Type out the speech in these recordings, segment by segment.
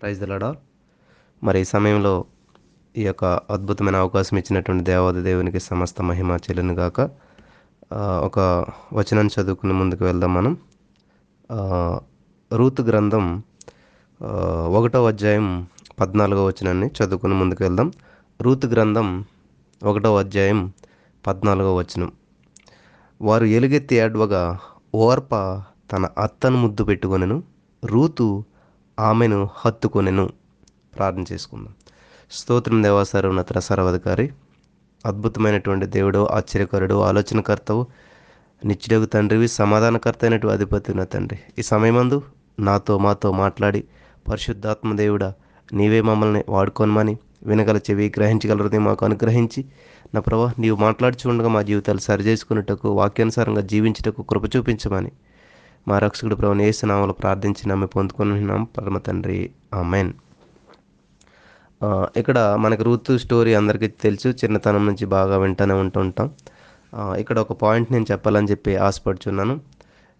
Praise దలాడా మరి ఈ సమయంలో ఈ యొక్క అద్భుతమైన అవకాశం ఇచ్చినటువంటి దేవాది దేవునికి సమస్త మహిమ చెల్లును గాక. ఒక వచనాన్ని చదువుకుని ముందుకు వెళ్దాం మనం. రూతు గ్రంథం ఒకటో అధ్యాయం పద్నాలుగో వచనాన్ని చదువుకుని ముందుకు వెళ్దాం. రూతు గ్రంథం ఒకటో అధ్యాయం పద్నాలుగో వచనం. వారు ఎలుగెత్తి ఏడ్వగా ఓర్ప తన అత్తను ముద్దు పెట్టుకొనెను. రూతు ఆమెను హత్తుకొనెను. ప్రార్థన చేసుకుందాం. స్తోత్రం దేవాసరున్నత సర్వాధికారి అద్భుతమైనటువంటి దేవుడు ఆశ్చర్యకరుడు ఆలోచనకర్తవు నిత్యుడగు తండ్రివి సమాధానకర్త అయినటువంటి అధిపతి ఉన్న తండ్రి. ఈ సమయమందు నాతో మాతో మాట్లాడి పరిశుద్ధాత్మ దేవుడా నీవే మమ్మల్ని వాడుకోనమని వినగల చెవి గ్రహించగల హృదయం మాకు అనుగ్రహించి నా ప్రభా నీవు మాట్లాడుచుండగా మా జీవితాలు సరిచేసుకున్నట్టుకు వాక్యానుసారంగా జీవించుటకు కృప చూపించమని మా రక్షకుడు ప్రభు ఏసునామలు ప్రార్థించి నమ్మి పొందుకున్నాం. పరమ తండ్రి. ఆమెన్. ఇక్కడ మనకు రూతు స్టోరీ అందరికీ తెలుసు. చిన్నతనం నుంచి బాగా వింటూనే ఉంటుంటాం. ఇక్కడ ఒక పాయింట్ నేను చెప్పాలని చెప్పి ఆశపడుచున్నాను.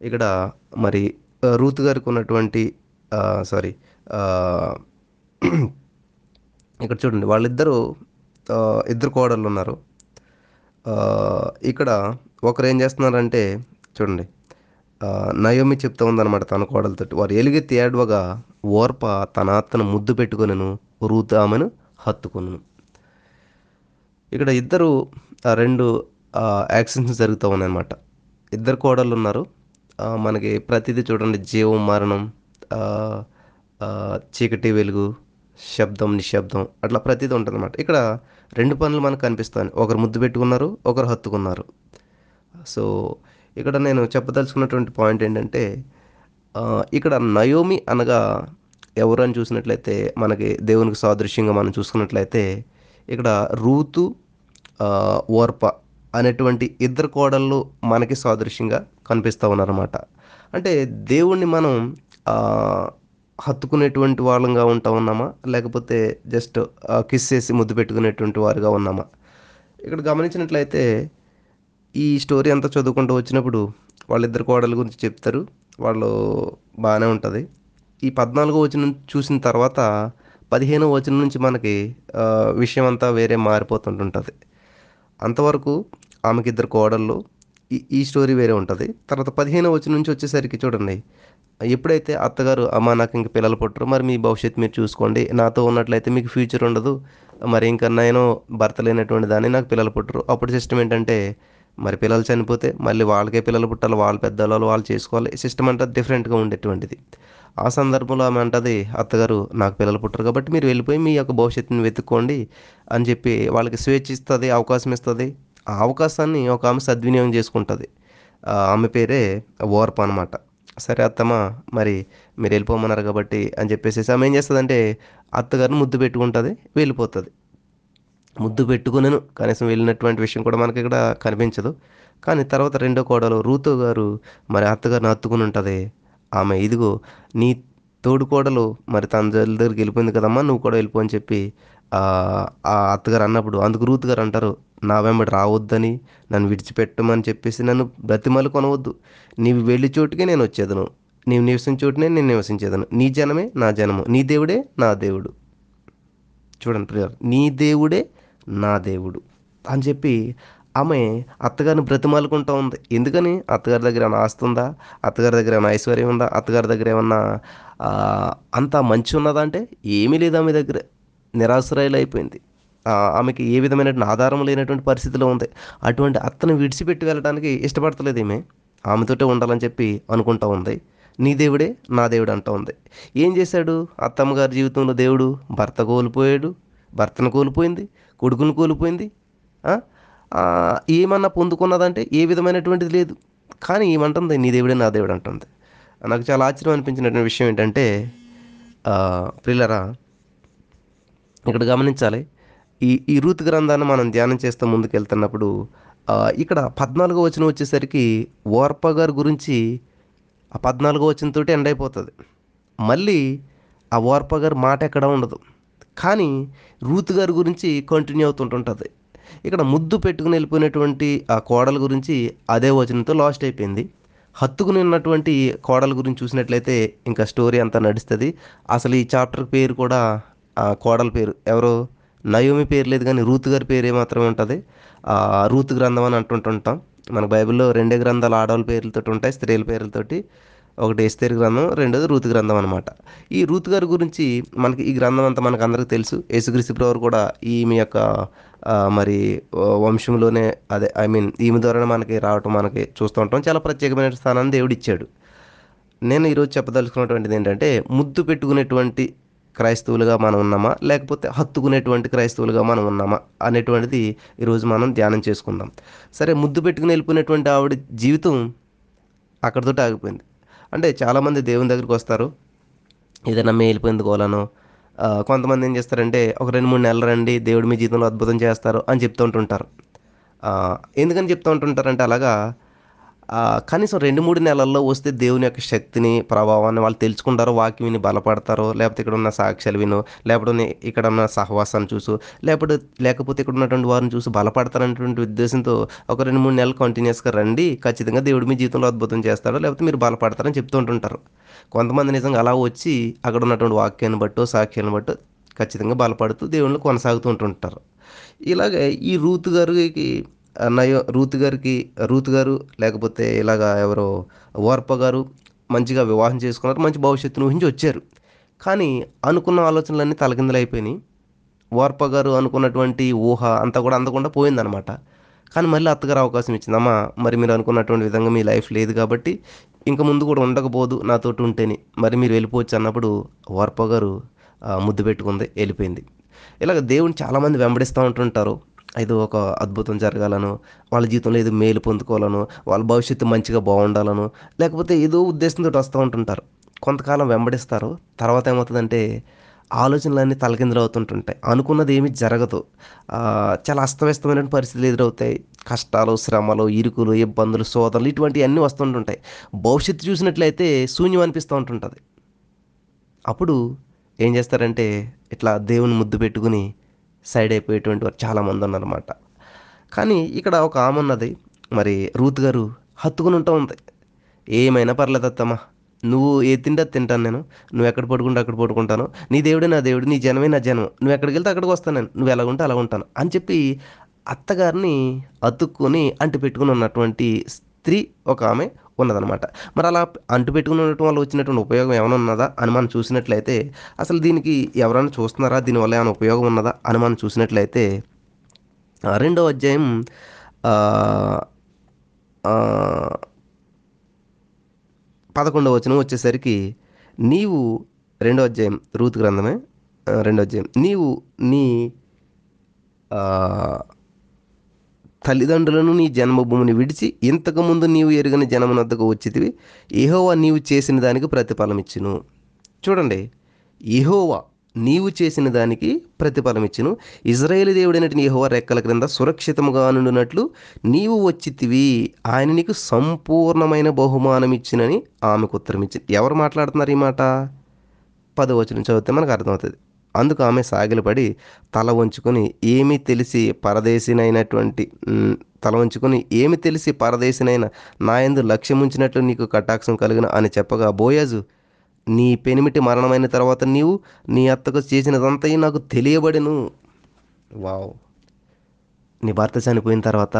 ఇక్కడ మరి రూత్ రూతు గారికి ఉన్నటువంటి సారీ ఇక్కడ చూడండి. వాళ్ళిద్దరూ ఇద్దరు కోడళ్ళు ఉన్నారు. ఇక్కడ ఒకరు ఏం చేస్తున్నారంటే చూడండి. నయోమి చెప్తా ఉందన్నమాట తన కోడలతోటి. వారు ఎలుగెత్తి ఏడవగా ఓర్ప తన అత్తను ముద్దు పెట్టుకొనను రూతు ఆమెను హత్తుకొను ఇక్కడ ఇద్దరు రెండు యాక్సిడెంట్స్ జరుగుతూ ఉన్నాయన్నమాట. ఇద్దరు కోడళ్ళు ఉన్నారు. మనకి ప్రతిదీ చూడండి. జీవం మరణం చీకటి వెలుగు శబ్దం నిశ్శబ్దం అట్లా ప్రతిదీ ఉంటుంది అనమాట ఇక్కడ రెండు పనులు మనకు కనిపిస్తాయి. ఒకరు ముద్దు పెట్టుకున్నారు ఒకరు హత్తుకున్నారు. సో ఇక్కడ నేను చెప్పదలుచుకున్నటువంటి పాయింట్ ఏంటంటే ఇక్కడ నయోమి అనగా ఎవరని చూసినట్లయితే మనకి దేవునికి సాదృశ్యంగా మనం చూసుకున్నట్లయితే ఇక్కడ రూతు ఓర్ప అనేటువంటి ఇద్దరు కోడళ్ళు మనకి సాదృశ్యంగా కనిపిస్తూ ఉన్నారన్నమాట. అంటే దేవుణ్ణి మనం హత్తుకునేటువంటి వాళ్ళంగా ఉంటా ఉన్నామా? లేకపోతే జస్ట్ కిస్ చేసి ముద్దు పెట్టుకునేటువంటి వారుగా ఉన్నామా? ఇక్కడ గమనించినట్లయితే ఈ స్టోరీ అంతా చదువుకుంటూ వచ్చినప్పుడు వాళ్ళిద్దరు కోడల గురించి చెప్తారు. వాళ్ళు బాగానే ఉంటుంది. ఈ పద్నాలుగో వచనం చూసిన తర్వాత పదిహేనో వచనం నుంచి మనకి విషయం అంతా వేరే మారిపోతుంటుంటుంది. అంతవరకు ఆమెకి ఇద్దరు కోడళ్ళు ఈ ఈ స్టోరీ వేరే ఉంటుంది. తర్వాత పదిహేనో వచనం నుంచి వచ్చేసరికి చూడండి. ఎప్పుడైతే అత్తగారు అమ్మ నాకు ఇంక పిల్లలు పుట్టరు మరి మీ భవిష్యత్తు మీరు చూసుకోండి. నాతో ఉన్నట్లయితే మీకు ఫ్యూచర్ ఉండదు. మరి ఇంకా నేను భర్త లేనటువంటి దాన్ని నాకు పిల్లలు పుట్టరు. అప్పుడు సిస్టమ్ ఏంటంటే మరి పిల్లలు చనిపోతే మళ్ళీ వాళ్ళకే పిల్లలు పుట్టాలి వాళ్ళ పెద్దవాళ్ళు వాళ్ళు చేసుకోవాలి. సిస్టమ్ అంటే డిఫరెంట్గా ఉండేటువంటిది. ఆ సందర్భంలో ఆమె అంటది అత్తగారు నాకు పిల్లలు పుట్టరు కాబట్టి మీరు వెళ్ళిపోయి మీ యొక్క భవిష్యత్తుని వెతుక్కోండి అని చెప్పి వాళ్ళకి స్వేచ్ఛ ఇస్తుంది అవకాశం ఇస్తుంది. ఆ అవకాశాన్ని ఒక ఆమె సద్వినియోగం చేసుకుంటుంది. ఆ ఆమె పేరే ఓర్ప అనమాట సరే అత్తమ్మ మరి మీరు వెళ్ళిపోమన్నారు కాబట్టి అని చెప్పేసి ఆమె ఏం చేస్తుందంటే అత్తగారిని ముద్దు పెట్టుకుంటుంది వెళ్ళిపోతుంది. ముద్దు పెట్టుకునేను. కనీసం వెళ్ళినటువంటి విషయం కూడా మనకి ఇక్కడ కనిపించదు. కానీ తర్వాత రెండో కోడలు రూతు గారు మరి అత్తగారిని హత్తుకుని ఉంటుంది. ఆమె ఇదిగో నీ తోడు కోడలు మరి తన దగ్గరికి వెళ్ళిపోయింది కదమ్మా నువ్వు కూడా వెళ్ళిపో అని చెప్పి ఆ అత్తగారు అన్నప్పుడు అందుకు రూత్ గారు అంటారు నా వెంబడి రావద్దని నన్ను విడిచిపెట్టమని చెప్పేసి నన్ను బ్రతిమలు కొనవద్దు. నీవు వెళ్ళి చోటుకే నేను వచ్చేదను. నీవు నివసించే చోటునే నేను నివసించేదను. నీ జనమే నా జనము. నీ దేవుడే నా దేవుడు. చూడండి ప్రియర్ నీ దేవుడే నా దేవుడు అని చెప్పి ఆమె అత్తగారిని బ్రతిమాలుకుంటూ ఉంది. ఎందుకని? అత్తగారి దగ్గర ఏమైనా ఆస్తి ఉందా? అత్తగారి దగ్గర ఏమైనా ఐశ్వర్యం ఉందా? అత్తగారి దగ్గర ఏమన్నా అంత అంతా మంచి ఉన్నదా అంటే? ఏమీ లేదు ఆమె దగ్గర. నిరాశ్రయాలు అయిపోయింది ఆమెకి ఏ విధమైనటువంటి ఆధారం లేనటువంటి పరిస్థితిలో ఉంది. అటువంటి అత్తను విడిచిపెట్టి వెళ్ళడానికి ఇష్టపడతలేదు ఈమె. ఆమెతోటే ఉండాలని చెప్పి అనుకుంటా ఉంది. నీ దేవుడే నా దేవుడు అంటూ ఉంది. ఏం చేశాడు? అత్తమ్మగారి జీవితంలో దేవుడు భర్త కోల్పోయాడు. భర్తను కోల్పోయింది. కొడుకును కోల్పోయింది. ఏమన్నా పొందుకున్నదంటే ఏ విధమైనటువంటిది లేదు. కానీ ఏమంటుంది? నీ దేవుడే నా దేవుడు అంటుంది. నాకు చాలా ఆశ్చర్యం అనిపించినటువంటి విషయం ఏంటంటే ప్రిల్లరా ఇక్కడ గమనించాలి. ఈ ఈ రూతు గ్రంథాన్ని మనం ధ్యానం చేస్తూ ముందుకు వెళ్తున్నప్పుడు ఇక్కడ పద్నాలుగో వచనం వచ్చేసరికి ఓర్ప గారి గురించి ఆ పద్నాలుగో వచనంతో ఎండ్ అయిపోతుంది. మళ్ళీ ఆ ఓర్ప గారి మాట ఎక్కడ ఉండదు. కానీ రూత్ గారి గురించి కంటిన్యూ అవుతుంటుంటుంది. ఇక్కడ ముద్దు పెట్టుకుని వెళ్ళిపోయినటువంటి ఆ కోడల గురించి అదే వచనంతో లాస్ట్ అయిపోయింది. హత్తుకుని ఉన్నటువంటి కోడల గురించి చూసినట్లయితే ఇంకా స్టోరీ అంతా నడుస్తుంది. అసలు ఈ చాప్టర్ పేరు కూడా ఆ కోడల పేరు. ఎవరో? నయోమి పేరు లేదు కానీ రూత్ గారి పేరే మాత్రమే ఉంటుంది. ఆ, రూత్ గ్రంథం అని అంటుంటుంటాం. మన బైబిల్లో రెండే గ్రంథాలు ఆడవాళ్ళ పేర్లతోటి ఉంటాయి స్త్రీల పేర్లతోటి. ఒకటి ఎస్తేరు గ్రంథం రెండోది రూతు గ్రంథం అనమాట ఈ రూత్ గారి గురించి మనకి ఈ గ్రంథం అంతా మనకు అందరికీ తెలుసు. యేసుక్రీస్తు ప్రభు కూడా ఈమె యొక్క మరి వంశంలోనే అదే ఐ మీన్ ఈమె ద్వారా మనకి రావటం మనకి చూస్తూ ఉంటాం. చాలా ప్రత్యేకమైన స్థానాన్ని దేవుడు ఇచ్చాడు. నేను ఈరోజు చెప్పదలుచుకున్నటువంటిది ఏంటంటే ముద్దు పెట్టుకునేటువంటి క్రైస్తవులుగా మనం ఉన్నామా? లేకపోతే హత్తుకునేటువంటి క్రైస్తవులుగా మనం ఉన్నామా? అనేటువంటిది ఈరోజు మనం ధ్యానం చేసుకుందాం. సరే ముద్దు పెట్టుకుని వెళ్ళిపోయినటువంటి ఆవిడ జీవితం అక్కడితో ఆగిపోయింది. అంటే చాలామంది దేవుని దగ్గరికి వస్తారు. ఏదైనా మేలు పొందుకోవాలనో కొంతమంది ఏం చేస్తారంటే ఒక రెండు మూడు నెలలు రండి దేవుడు మీ జీవితంలో అద్భుతం చేస్తారు అని చెప్తూ ఉంటుంటారు. ఎందుకని చెప్తూ ఉంటుంటారంటే అలాగా కనీసం రెండు మూడు నెలల్లో వస్తే దేవుని యొక్క శక్తిని ప్రభావాన్ని వాళ్ళు తెలుసుకుంటారు వాక్యం విని బలపడతారో లేకపోతే ఇక్కడ ఉన్న సాక్ష్యాలు విను లేకపోతే ఇక్కడ ఉన్న సహవాసాన్ని చూసు లేకపోతే లేకపోతే ఇక్కడ ఉన్నటువంటి వారిని చూసి బలపడతారనేటువంటి ఉద్దేశంతో ఒక రెండు మూడు నెలలు కంటిన్యూస్గా రండి ఖచ్చితంగా దేవుడు మీ జీవితంలో అద్భుతం చేస్తాడో లేకపోతే మీరు బలపడతారని చెప్తుంటుంటారు కొంతమంది నిజంగా అలా వచ్చి అక్కడ ఉన్నటువంటి వాక్యాన్ని బట్టో సాక్యాన్ని బట్టో ఖచ్చితంగా బలపడుతూ దేవుళ్ళు కొనసాగుతూ ఉంటుంటారు. ఇలాగే ఈ రూత్ గారికి నయో రూత్ గారికి రూత్ గారు లేకపోతే ఇలాగా ఎవరో ఓర్ప గారు మంచిగా వివాహం చేసుకున్నారు మంచి భవిష్యత్తును ఊహించి వచ్చారు. కానీ అనుకున్న ఆలోచనలన్నీ తలకిందలైపోయినాయి ఓర్ప గారు అనుకున్నటువంటి ఊహ అంతా కూడా అందకుండా పోయిందనమాట కానీ మళ్ళీ అత్తగారు అవకాశం ఇచ్చింది అమ్మ మరి మీరు అనుకున్నటువంటి విధంగా మీ లైఫ్ లేదు కాబట్టి ఇంకా ముందు కూడా ఉండకపోదు నాతోటి ఉంటేని. మరి మీరు వెళ్ళిపోవచ్చు అన్నప్పుడు ఓర్ప గారు ముద్దు పెట్టుకుంది వెళ్ళిపోయింది. ఇలాగ దేవుని చాలామంది వెంబడిస్తూ ఉంటుంటారు. ఏదో ఒక అద్భుతం జరగాలను వాళ్ళ జీవితంలో ఏదో మేలు పొందుకోవాలను వాళ్ళ భవిష్యత్తు మంచిగా బాగుండాలను లేకపోతే ఏదో ఉద్దేశంతో వస్తూ ఉంటుంటారు. కొంతకాలం వెంబడిస్తారు. తర్వాత ఏమవుతుందంటే ఆలోచనలన్నీ తలకిందులు అవుతుంటుంటాయి అనుకున్నది ఏమీ జరగదు. చాలా అస్తవ్యస్తమైన పరిస్థితులు ఎదురవుతాయి. కష్టాలు శ్రమలు ఇరుకులు ఇబ్బందులు సోదరులు ఇటువంటివి అన్నీ వస్తుంటుంటాయి భవిష్యత్తు చూసినట్లయితే శూన్యం అనిపిస్తూ ఉంటుంటుంది. అప్పుడు ఏం చేస్తారంటే ఇట్లా దేవుని ముద్దు పెట్టుకుని సైడ్ అయిపోయేటువంటి వారు చాలామంది ఉన్నారన్నమాట కానీ ఇక్కడ ఒక ఆమె ఉన్నది. మరి రూత్ గారు హత్తుకుని ఉంటా ఉంది. ఏమైనా పర్లేదు అత్తమ్మా. నువ్వు ఏ తింటే అది తింటాను నేను. నువ్వు ఎక్కడ పడుకుంటే అక్కడ పడుకుంటాను. నీ దేవుడే నా దేవుడు నీ జనమే నా జనం నువ్వు ఎక్కడికి వెళ్తే అక్కడికి వస్తాను నేను. నువ్వు ఎలాగుంటే అలా ఉంటాను అని చెప్పి అత్తగారిని అతుక్కుని అంటి పెట్టుకుని ఉన్నటువంటి స్త్రీ ఒక ఆమె ఉన్నదనమాట మరి అలా అంటు పెట్టుకుని ఉండటం వల్ల వచ్చినటువంటి ఉపయోగం ఏమైనా ఉన్నదా? అని మనం చూసినట్లయితే అసలు దీనికి ఎవరైనా చూస్తున్నారా? దీనివల్ల ఏమైనా ఉపయోగం ఉన్నదా? అని మనం చూసినట్లయితే రెండవ రెండో అధ్యాయం పదకొండవ వచనం వచ్చేసరికి నీవు రెండో అధ్యాయం రూత్ గ్రంథమే రెండో అధ్యాయం నీవు నీ తల్లిదండ్రులను నీ జన్మభూమిని విడిచి ఇంతకుముందు నీవు ఎరుగని జనమునద్దకు వచ్చితివి. ఇహోవా నీవు చేసిన దానికి ప్రతిఫలం ఇచ్చును చూడండి ఇహోవా నీవు చేసిన దానికి ప్రతిఫలం ఇచ్చును ఇజ్రాయేల్ దేవుడైనటువంటి యెహోవా రెక్కల క్రింద సురక్షితముగా నుండినట్లు నీవు వచ్చితివి. ఆయన నీకు సంపూర్ణమైన బహుమానం ఇచ్చినని ఆమెకు ఉత్తరం ఇచ్చింది ఎవరు మాట్లాడుతున్నారు ఈ మాట? పదవచనం చదివితే మనకు అర్థమవుతుంది. అందుకు ఆమె సాగిలపడి తల వంచుకొని ఏమి తెలిసి పరదేశినైనటువంటి తల వంచుకొని ఏమి తెలిసి పరదేశినైన నాయందు లక్ష్యముంచినట్లు నీకు కటాక్షం కలిగిన అని చెప్పగా బోయాజు నీ పెనిమిటి మరణమైన తర్వాత నీవు నీ అత్తకు చేసినదంతా నాకు తెలియబడిను. వావ్. నీ భర్త చనిపోయిన తర్వాత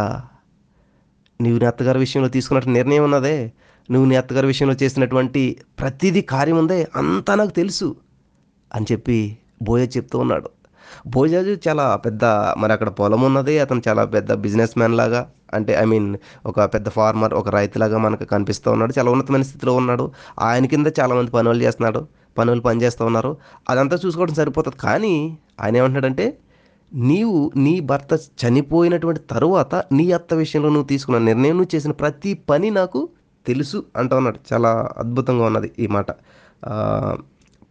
నీవు నీ అత్తగారి విషయంలో తీసుకున్నట్టు నిర్ణయం ఉన్నదే. నువ్వు నీ అత్తగారి విషయంలో చేసినటువంటి ప్రతిదీ కార్యం ఉందే అంతా నాకు తెలుసు అని చెప్పి భోజ చెప్తూ ఉన్నాడు. భోజాజు చాలా పెద్ద మరి అక్కడ పొలం ఉన్నది అతను చాలా పెద్ద బిజినెస్ మ్యాన్ లాగా అంటే ఐ మీన్ ఒక పెద్ద ఫార్మర్ ఒక రైతులాగా మనకు కనిపిస్తూ ఉన్నాడు. చాలా ఉన్నతమైన స్థితిలో ఉన్నాడు. ఆయన కింద చాలామంది పనులు చేస్తున్నాడు పనులు పని చేస్తూ ఉన్నారు. అదంతా చూసుకోవడం సరిపోతుంది. కానీ ఆయన ఏమంటున్నాడంటే నీవు నీ భర్త చనిపోయినటువంటి తరువాత నీ అత్త విషయంలో నువ్వు తీసుకున్న నిర్ణయం నువ్వు చేసిన ప్రతి పని నాకు తెలుసు అంటూ ఉన్నాడు. చాలా అద్భుతంగా ఉన్నది ఈ మాట.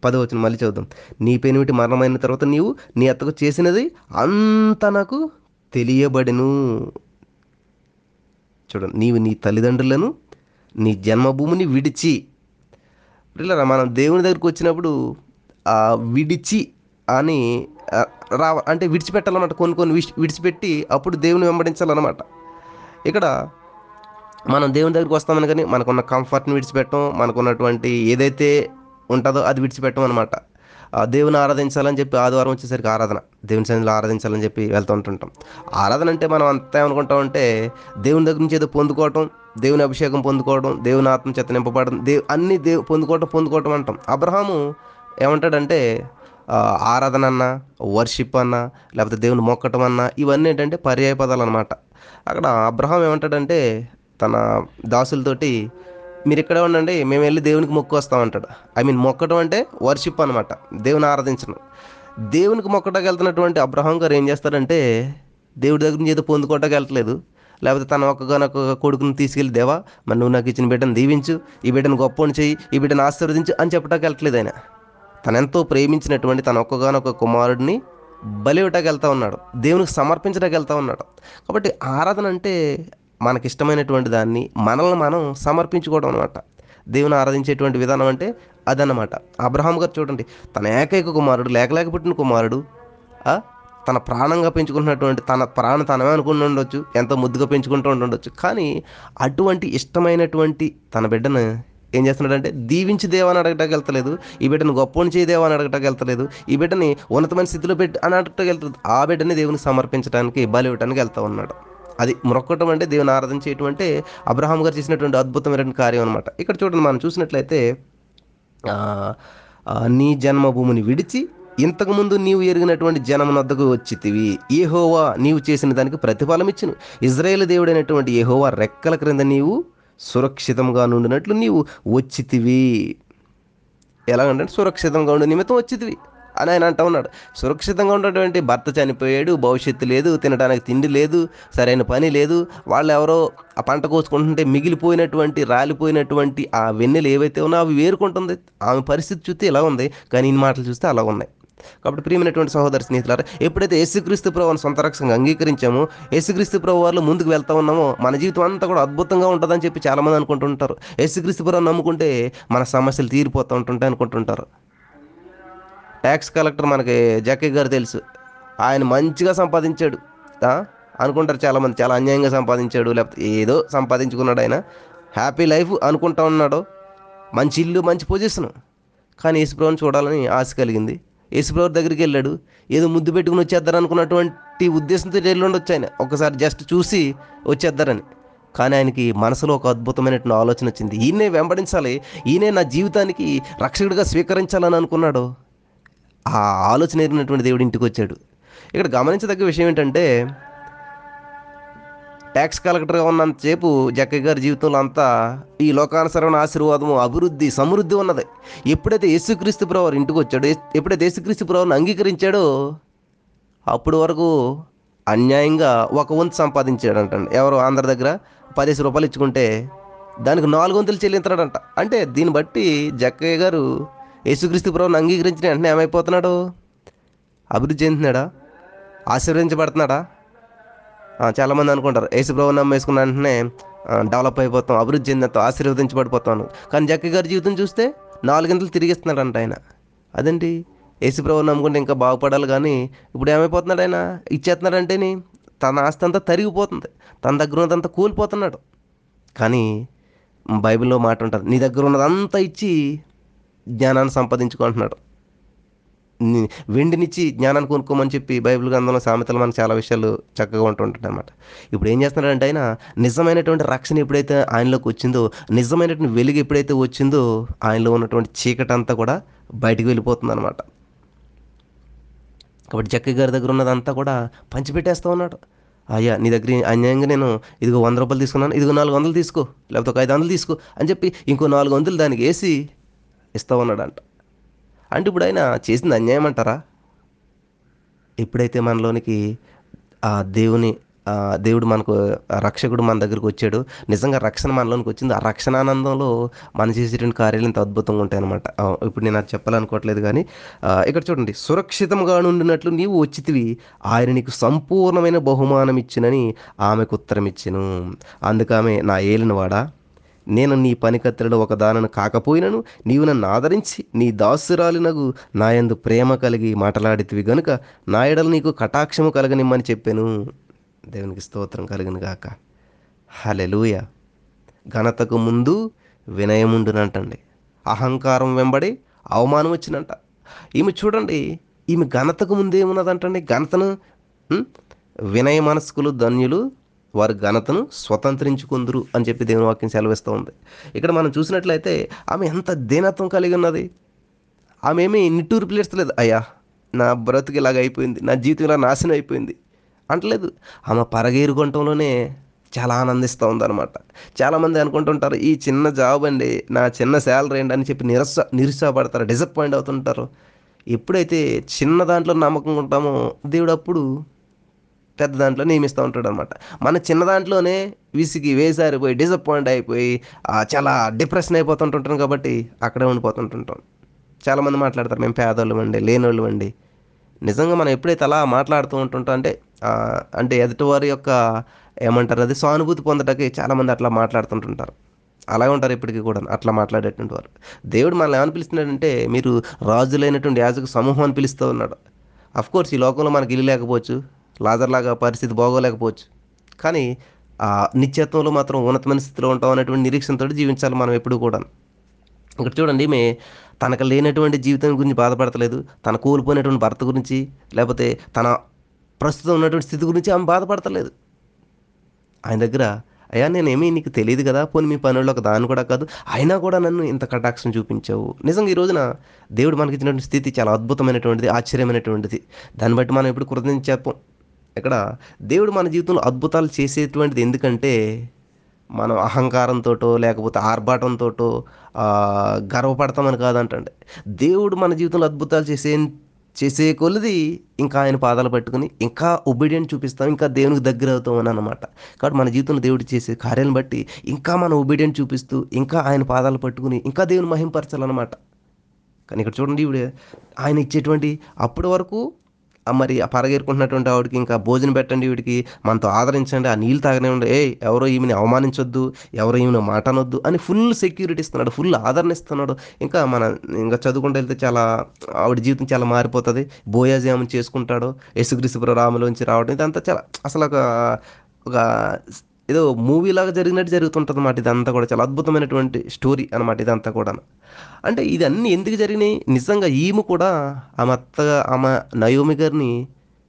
పదవచనం మళ్ళీ చదువుతాం నీ పెనిమిటి మరణమైన తర్వాత నీవు నీ అత్తకు చేసినది అంతా నాకు తెలియబడెను. చూడండి నీవు నీ తల్లిదండ్రులను నీ జన్మభూమిని విడిచి పిల్లరా మనం దేవుని దగ్గరికి వచ్చినప్పుడు ఆ విడిచి అని రావ అంటే విడిచిపెట్టాలన్నమాట కొన్ని కొన్ని విడిచి విడిచిపెట్టి అప్పుడు దేవుని వెంబడించాలన్నమాట. ఇక్కడ మనం దేవుని దగ్గరికి వస్తామని కానీ మనకున్న కంఫర్ట్ని విడిచిపెట్టం మనకున్నటువంటి ఏదైతే ఉంటుందో అది విడిచిపెట్టమన్నమాట దేవుని ఆరాధించాలని చెప్పి ఆదివారం వచ్చేసరికి ఆరాధన. దేవుని సన్నిధిలో ఆరాధించాలని చెప్పి వెళ్తూ ఉంటుంటాం. ఆరాధన అంటే మనం అంతా ఏమనుకుంటామంటే దేవుని దగ్గర నుంచి ఏదో పొందుకోవటం దేవుని అభిషేకం పొందుకోవడం దేవుని ఆత్మ చేత నింపబడడం దేవు అన్ని దేవు పొందుకోవటం పొందుకోవటం అంటాం. అబ్రహాము ఏమంటాడంటే ఆరాధన అన్న వర్షిప్ అన్న లేకపోతే దేవుని మొక్కటం అన్న ఇవన్నీ ఏంటంటే పర్యాయ పదాలు అనమాట అక్కడ అబ్రహాం ఏమంటాడంటే తన దాసులతోటి మీరు ఇక్కడే ఉండండి మేము వెళ్ళి దేవునికి మొక్కు వస్తామంటాడు. ఐ మీన్ మొక్కటం అంటే వర్షిప్ అనమాట దేవుని ఆరాధించడం. దేవునికి మొక్కటానికి వెళ్తున్నటువంటి అబ్రహాం గారు ఏం చేస్తారంటే దేవుడి దగ్గర నుంచి ఏదో పొందుకోవటానికి వెళ్ళట్లేదు. లేకపోతే తన ఒక్కగానొక్క కొడుకుని తీసుకెళ్ళి దేవా మరి నువ్వు నాకు ఇచ్చిన బిడ్డను దీవించు ఈ బిడ్డను గొప్పని చేయి ఈ బిడ్డను ఆశీర్వదించు అని చెప్పడానికి వెళ్ళట్లేదు ఆయన. తనెంతో ప్రేమించినటువంటి తన ఒక్కగానొక్క కుమారుడిని బలివటానికి వెళ్తూ ఉన్నాడు. దేవునికి సమర్పించడానికి వెళ్తూ ఉన్నాడు. కాబట్టి ఆరాధన అంటే మనకిష్టమైనటువంటి దాన్ని మనల్ని మనం సమర్పించుకోవడం అనమాట దేవుని ఆరాధించేటువంటి విధానం అంటే అదన్నమాట. అబ్రహాం గారు చూడండి తన ఏకైక కుమారుడు లేక లేక పుట్టిన కుమారుడు తన ప్రాణంగా పెంచుకుంటున్నటువంటి తన ప్రాణం తనమే అనుకుని ఉండొచ్చు ఎంతో ముద్దుగా పెంచుకుంటూ ఉండొచ్చు. కానీ అటువంటి ఇష్టమైనటువంటి తన బిడ్డను ఏం చేస్తున్నాడంటే దీవించి దేవని అడగటానికి వెళ్తలేదు ఈ బిడ్డను గొప్పని చేయి దేవని అని అడగటానికి వెళ్తలేదు ఈ బిడ్డని ఉన్నతమైన స్థితిలో పెట్టి అని అడగటానికి వెళ్తలేదు. ఆ బిడ్డని దేవునికి సమర్పించడానికి బలి ఇవ్వడానికి వెళ్తా ఉన్నాడు. అది మొక్కటం అంటే దేవుని ఆరాధించేయటం అంటే అబ్రహాం గారు చేసినటువంటి అద్భుతమైన కార్యం అనమాట ఇక్కడ చూడండి మనం చూసినట్లయితే నీ జన్మభూమిని విడిచి ఇంతకుముందు నీవు ఎరిగినటువంటి జనమునద్దకు వచ్చితివి. ఏహోవా నీవు చేసిన దానికి ప్రతిఫలం ఇచ్చును. ఇజ్రాయేల్ దేవుడైనటువంటి ఏహోవా రెక్కల క్రింద నీవు సురక్షితంగా నుండినట్లు నీవు వచ్చితివి. ఎలాగంటే సురక్షితంగా ఉండే నిమిత్తం వచ్చితివి. అని ఆయన అంటూ ఉన్నాడు. సురక్షితంగా ఉన్నటువంటి భర్త చనిపోయాడు భవిష్యత్తు లేదు తినడానికి తిండి లేదు సరైన పని లేదు. వాళ్ళు ఎవరో ఆ పంట కోసుకుంటుంటే మిగిలిపోయినటువంటి రాలిపోయినటువంటి ఆ వెన్నెలు ఏవైతే ఉన్నాయో అవి వేరుకుంటుంది. ఆమె పరిస్థితి చూస్తే ఇలా ఉంది కానీ ఈ మాటలు చూస్తే అలా ఉన్నాయి. కాబట్టి ప్రియమైనటువంటి సహోదర స్నేహితులారా ఎప్పుడైతే యేసుక్రీస్తు ప్రభువుని సొంత రక్షంగా అంగీకరించామో యేసుక్రీస్తు ప్రభు వాళ్ళు ముందుకు వెళ్తా ఉన్నామో మన జీవితం అంతా కూడా అద్భుతంగా ఉంటుందని చెప్పి చాలామంది అనుకుంటుంటారు. యేసుక్రీస్తు ప్రభు నమ్ముకుంటే మన సమస్యలు తీరిపోతూ ఉంటుంటాయి అనుకుంటుంటారు. ట్యాక్స్ కలెక్టర్ మనకి జక్కీ గారు తెలుసు. ఆయన మంచిగా సంపాదించాడు. అనుకుంటారు చాలామంది. చాలా అన్యాయంగా సంపాదించాడు. లేకపోతే ఏదో సంపాదించుకున్నాడు ఆయన. హ్యాపీ లైఫ్ అనుకుంటా ఉన్నాడు. మంచి ఇల్లు మంచి పొజిషన్ కానీ యేసుప్రభుని చూడాలని ఆశ కలిగింది. యేసుప్రభు దగ్గరికి వెళ్ళాడు. ఏదో ముద్దు పెట్టుకుని వచ్చేద్దారు అనుకున్నటువంటి ఉద్దేశంతో వెళ్ళి ఉండొచ్చు ఆయన. ఒకసారి జస్ట్ చూసి వచ్చేద్దారని. కానీ ఆయనకి మనసులో ఒక అద్భుతమైనటువంటి ఆలోచన వచ్చింది. ఈయనే వెంబడించాలి. ఈయనే నా జీవితానికి రక్షకుడిగా స్వీకరించాలని అనుకున్నాడు. ఆ ఆలోచన ఎరిగినటువంటి దేవుడి ఇంటికి వచ్చాడు. ఇక్కడ గమనించదగ్గ విషయం ఏంటంటే ట్యాక్స్ కలెక్టర్గా ఉన్నంతసేపు జక్కయ్య గారి జీవితంలో అంతా ఈ లోకానుసరమైన ఆశీర్వాదము అభివృద్ధి సమృద్ధి ఉన్నది. ఎప్పుడైతే యేసుక్రీస్తు ప్రభు ఇంటికి వచ్చాడో ఎప్పుడైతే యేసుక్రీస్తు ప్రభుని అంగీకరించాడో అప్పుడు వరకు అన్యాయంగా ఒక వంతు సంపాదించాడంట ఎవరు ఆంధ్ర దగ్గర పదిహేను రూపాయలు ఇచ్చుకుంటే దానికి నాలుగు వంతులు చెల్లించాడంట. అంటే దీన్ని బట్టి జక్కయ్య గారు యేసుక్రీస్తు ప్రభుని అంగీకరించిన వెంటనే ఏమైపోతున్నాడు? అభివృద్ధి చెందుతున్నాడా? ఆశీర్వదించబడుతున్నాడా? చాలామంది అనుకుంటారు యేసు ప్రభు నమ్మేసుకున్న వెంటనే డెవలప్ అయిపోతాం అభివృద్ధి చెందుతాం ఆశీర్వదించబడిపోతాను కానీ జక్క గారి జీవితం చూస్తే నాలుగింతలు తిరిగిస్తున్నాడంట ఆయన. అదేంటి? యేసు ప్రభు నమ్ముకుంటే ఇంకా బాగుపడాలి కానీ ఇప్పుడు ఏమైపోతున్నాడు ఆయన? ఇచ్చేస్తున్నాడంటేని తన ఆస్తి అంతా తరిగిపోతుంది తన దగ్గర ఉన్నదంతా కూలిపోతున్నాడు. కానీ బైబిల్లో మాట ఉంటుంది నీ దగ్గర ఉన్నదంతా ఇచ్చి జ్ఞానాన్ని సంపాదించుకుంటున్నాడు వెండినిచ్చి జ్ఞానాన్ని కొనుక్కోమని చెప్పి బైబిల్ గ్రంథంలో సామెతలు మనకు చాలా విషయాలు చక్కగా ఉంటుంటాయి అనమాట ఇప్పుడు ఏం చేస్తున్నాడంటే ఆయన నిజమైనటువంటి రక్షణ ఎప్పుడైతే ఆయనలోకి వచ్చిందో నిజమైనటువంటి వెలుగు ఎప్పుడైతే వచ్చిందో ఆయనలో ఉన్నటువంటి చీకటి అంతా కూడా బయటికి వెళ్ళిపోతుంది అనమాట కాబట్టి జక్కయ్య గారి దగ్గర ఉన్నదంతా కూడా పంచిపెట్టేస్తూ ఉన్నాడు. అయ్యా నీ దగ్గర అన్యాయంగా నేను ఇదిగో వంద రూపాయలు తీసుకున్నాను ఇదిగో నాలుగు వందలు తీసుకో లేకపోతే ఒక ఐదు వందలు తీసుకో అని చెప్పి ఇంకో నాలుగు వందలు దానికి వేసి ఇస్తూ ఉన్నాడంట అంటే ఇప్పుడు ఆయన చేసింది అన్యాయం అంటారా? ఎప్పుడైతే మనలోనికి ఆ దేవుని దేవుడు మనకు రక్షకుడు మన దగ్గరికి వచ్చాడు నిజంగా రక్షణ మనలోనికి వచ్చింది ఆ రక్షణ ఆనందంలో మన చేసేటువంటి కార్యాలు ఇంత అద్భుతంగా ఉంటాయి అనమాట ఇప్పుడు నేను అది చెప్పాలనుకోవట్లేదు కానీ ఇక్కడ చూడండి సురక్షితంగా ఉండినట్లు నీవు వచ్చితివి ఆయన నీకు సంపూర్ణమైన బహుమానం ఇచ్చినని ఆమెకు ఉత్తరం ఇచ్చాను అందుకు ఆమె నా ఏలినవాడా? నేను నీ పనికత్తెలలో ఒక దానను కాకపోయినను నీవు నన్ను ఆదరించి నీ దాసురాలినగు నాయందు ప్రేమ కలిగి మాట్లాడితివి గనుక నాయడలు నీకు కటాక్షము కలగనిమ్మని చెప్పాను. దేవునికి స్తోత్రం కలిగిన గాక. హలెలూయ ఘనతకు ముందు వినయముండునంటండి. అహంకారం వెంబడి అవమానం వచ్చినంట. ఈమె చూడండి ఈమె ఘనతకు ముందు ఏమున్నదంటండి ఘనతను వినయ మనస్కులు ధన్యులు వారి ఘనతను స్వతంత్రించుకుందరు అని చెప్పి దేవుని వాక్యం సెలవిస్తూ ఉంది. ఇక్కడ మనం చూసినట్లయితే ఆమె ఎంత దీనత్వం కలిగి ఉన్నది. ఆమె ఏమీ నిట్టూరు పిలుస్తలేదు అయ్యా నా బ్రతుకు ఇలాగ అయిపోయింది. నా జీవితం ఇలా నాశనం అయిపోయింది. అంటలేదు. ఆమె పరగేరు కొంటంలోనే చాలా ఆనందిస్తూ ఉందన్నమాట. చాలామంది అనుకుంటుంటారు ఈ చిన్న జాబ్ అండి నా చిన్న శాలరీ అండి అని చెప్పి నిరస నిరుత్సాహపడతారు డిసప్పాయింట్ అవుతుంటారు. ఎప్పుడైతే చిన్న దాంట్లో నమ్మకంగా ఉంటామో దేవుడు అప్పుడు పెద్ద దాంట్లో నియమిస్తూ ఉంటాడు అనమాట మన చిన్న దాంట్లోనే విసిగి వేసారిపోయి డిసప్పాయింట్ అయిపోయి చాలా డిప్రెషన్ అయిపోతుంటుంటాం కాబట్టి అక్కడే ఉండిపోతుంటుంటాం. చాలామంది మాట్లాడతారు మేము పేదోళ్ళం అండి లేనోళ్ళం అండి నిజంగా మనం ఎప్పుడైతే అలా మాట్లాడుతూ ఉంటుంటాం అంటే అంటే ఎదుటివారి యొక్క ఏమంటారు అది సానుభూతి పొందడానికి చాలామంది అట్లా మాట్లాడుతుంటుంటారు. అలాగే ఉంటారు ఇప్పటికీ కూడా అట్లా మాట్లాడేటువంటి వారు. దేవుడు మనల్ని ఏమని పిలుస్తున్నాడంటే మీరు రాజులైనటువంటి యాజక సమూహం అని పిలుస్తూ ఉన్నాడు. అఫ్కోర్స్ ఈ లోకంలో మనకి ఇల్లు లేకపోవచ్చు లాజర్లాగా పరిస్థితి బాగోలేకపోవచ్చు. కానీ ఆ నిత్యత్వంలో మాత్రం ఉన్నతమైన స్థితిలో ఉంటాం అనేటువంటి నిరీక్షణతో జీవించాలి మనం ఎప్పుడు కూడా ఇక్కడ చూడండి ఈమె తనకు లేనటువంటి జీవితం గురించి బాధపడతలేదు. తన కోల్పోయినటువంటి భర్త గురించి లేకపోతే తన ప్రస్తుతం ఉన్నటువంటి స్థితి గురించి ఆమె బాధపడతలేదు. ఆయన దగ్గర అయ్యా నేనేమీ నీకు తెలియదు కదా పోనీ మీ పనుల్లో ఒక దాని కూడా కాదు. అయినా కూడా నన్ను ఇంత కటాక్షం చూపించావు. నిజంగా ఈ రోజున దేవుడు మనకి ఇచ్చినటువంటి స్థితి చాలా అద్భుతమైనటువంటిది ఆశ్చర్యమైనటువంటిది. దాన్ని బట్టి మనం ఎప్పుడు కృతజ్ఞత చెప్పం. ఇక్కడ దేవుడు మన జీవితంలో అద్భుతాలు చేసేటువంటిది ఎందుకంటే మనం అహంకారంతోటో లేకపోతే ఆర్భాటంతోటో గర్వపడతామని కాదంటండి. దేవుడు మన జీవితంలో అద్భుతాలు చేసే చేసే కొలది ఇంకా ఆయన పాదాలు పట్టుకుని ఇంకా ఒబీడియంట్ చూపిస్తాం ఇంకా దేవునికి దగ్గర అవుతామని అని అనమాట కాబట్టి మన జీవితంలో దేవుడు చేసే కార్యాలను బట్టి ఇంకా మనం ఒబీడియంట్ చూపిస్తూ ఇంకా ఆయన పాదాలు పట్టుకుని ఇంకా దేవుని మహింపరచాలన్నమాట. కానీ ఇక్కడ చూడండి ఇప్పుడు ఆయన ఇచ్చేటువంటి అప్పటి వరకు మరి ఆ పరగేరుకుంటున్నటువంటి ఆవిడకి ఇంకా భోజనం పెట్టండి వీడికి మనతో ఆదరించండి ఆ నీళ్ళు తాగనే ఉండే. ఏ ఎవరో ఈమెని అవమానించొద్దు ఎవరో ఈమెను మాట అనొద్దు అని ఫుల్ సెక్యూరిటీ ఇస్తున్నాడు ఫుల్ ఆదరణ ఇస్తున్నాడు. ఇంకా మన ఇంకా చదువుకుంటూ వెళ్తే చాలా ఆవిడ జీవితం చాలా మారిపోతుంది. బోయాజ్ ఏమని చేసుకుంటాడో యేసుక్రీస్తు రాములోంచి రావడం ఇదంతా చాలా అసలు ఒక ఒక ఏదో మూవీలాగా జరిగినట్టు జరుగుతుంటుంది అన్నమాట ఇదంతా కూడా చాలా అద్భుతమైనటువంటి స్టోరీ అనమాట ఇదంతా కూడా అంటే ఇదన్నీ ఎందుకు జరిగినాయి? నిజంగా ఈమె కూడా ఆమె అత్తగా ఆమె నయోమి గారిని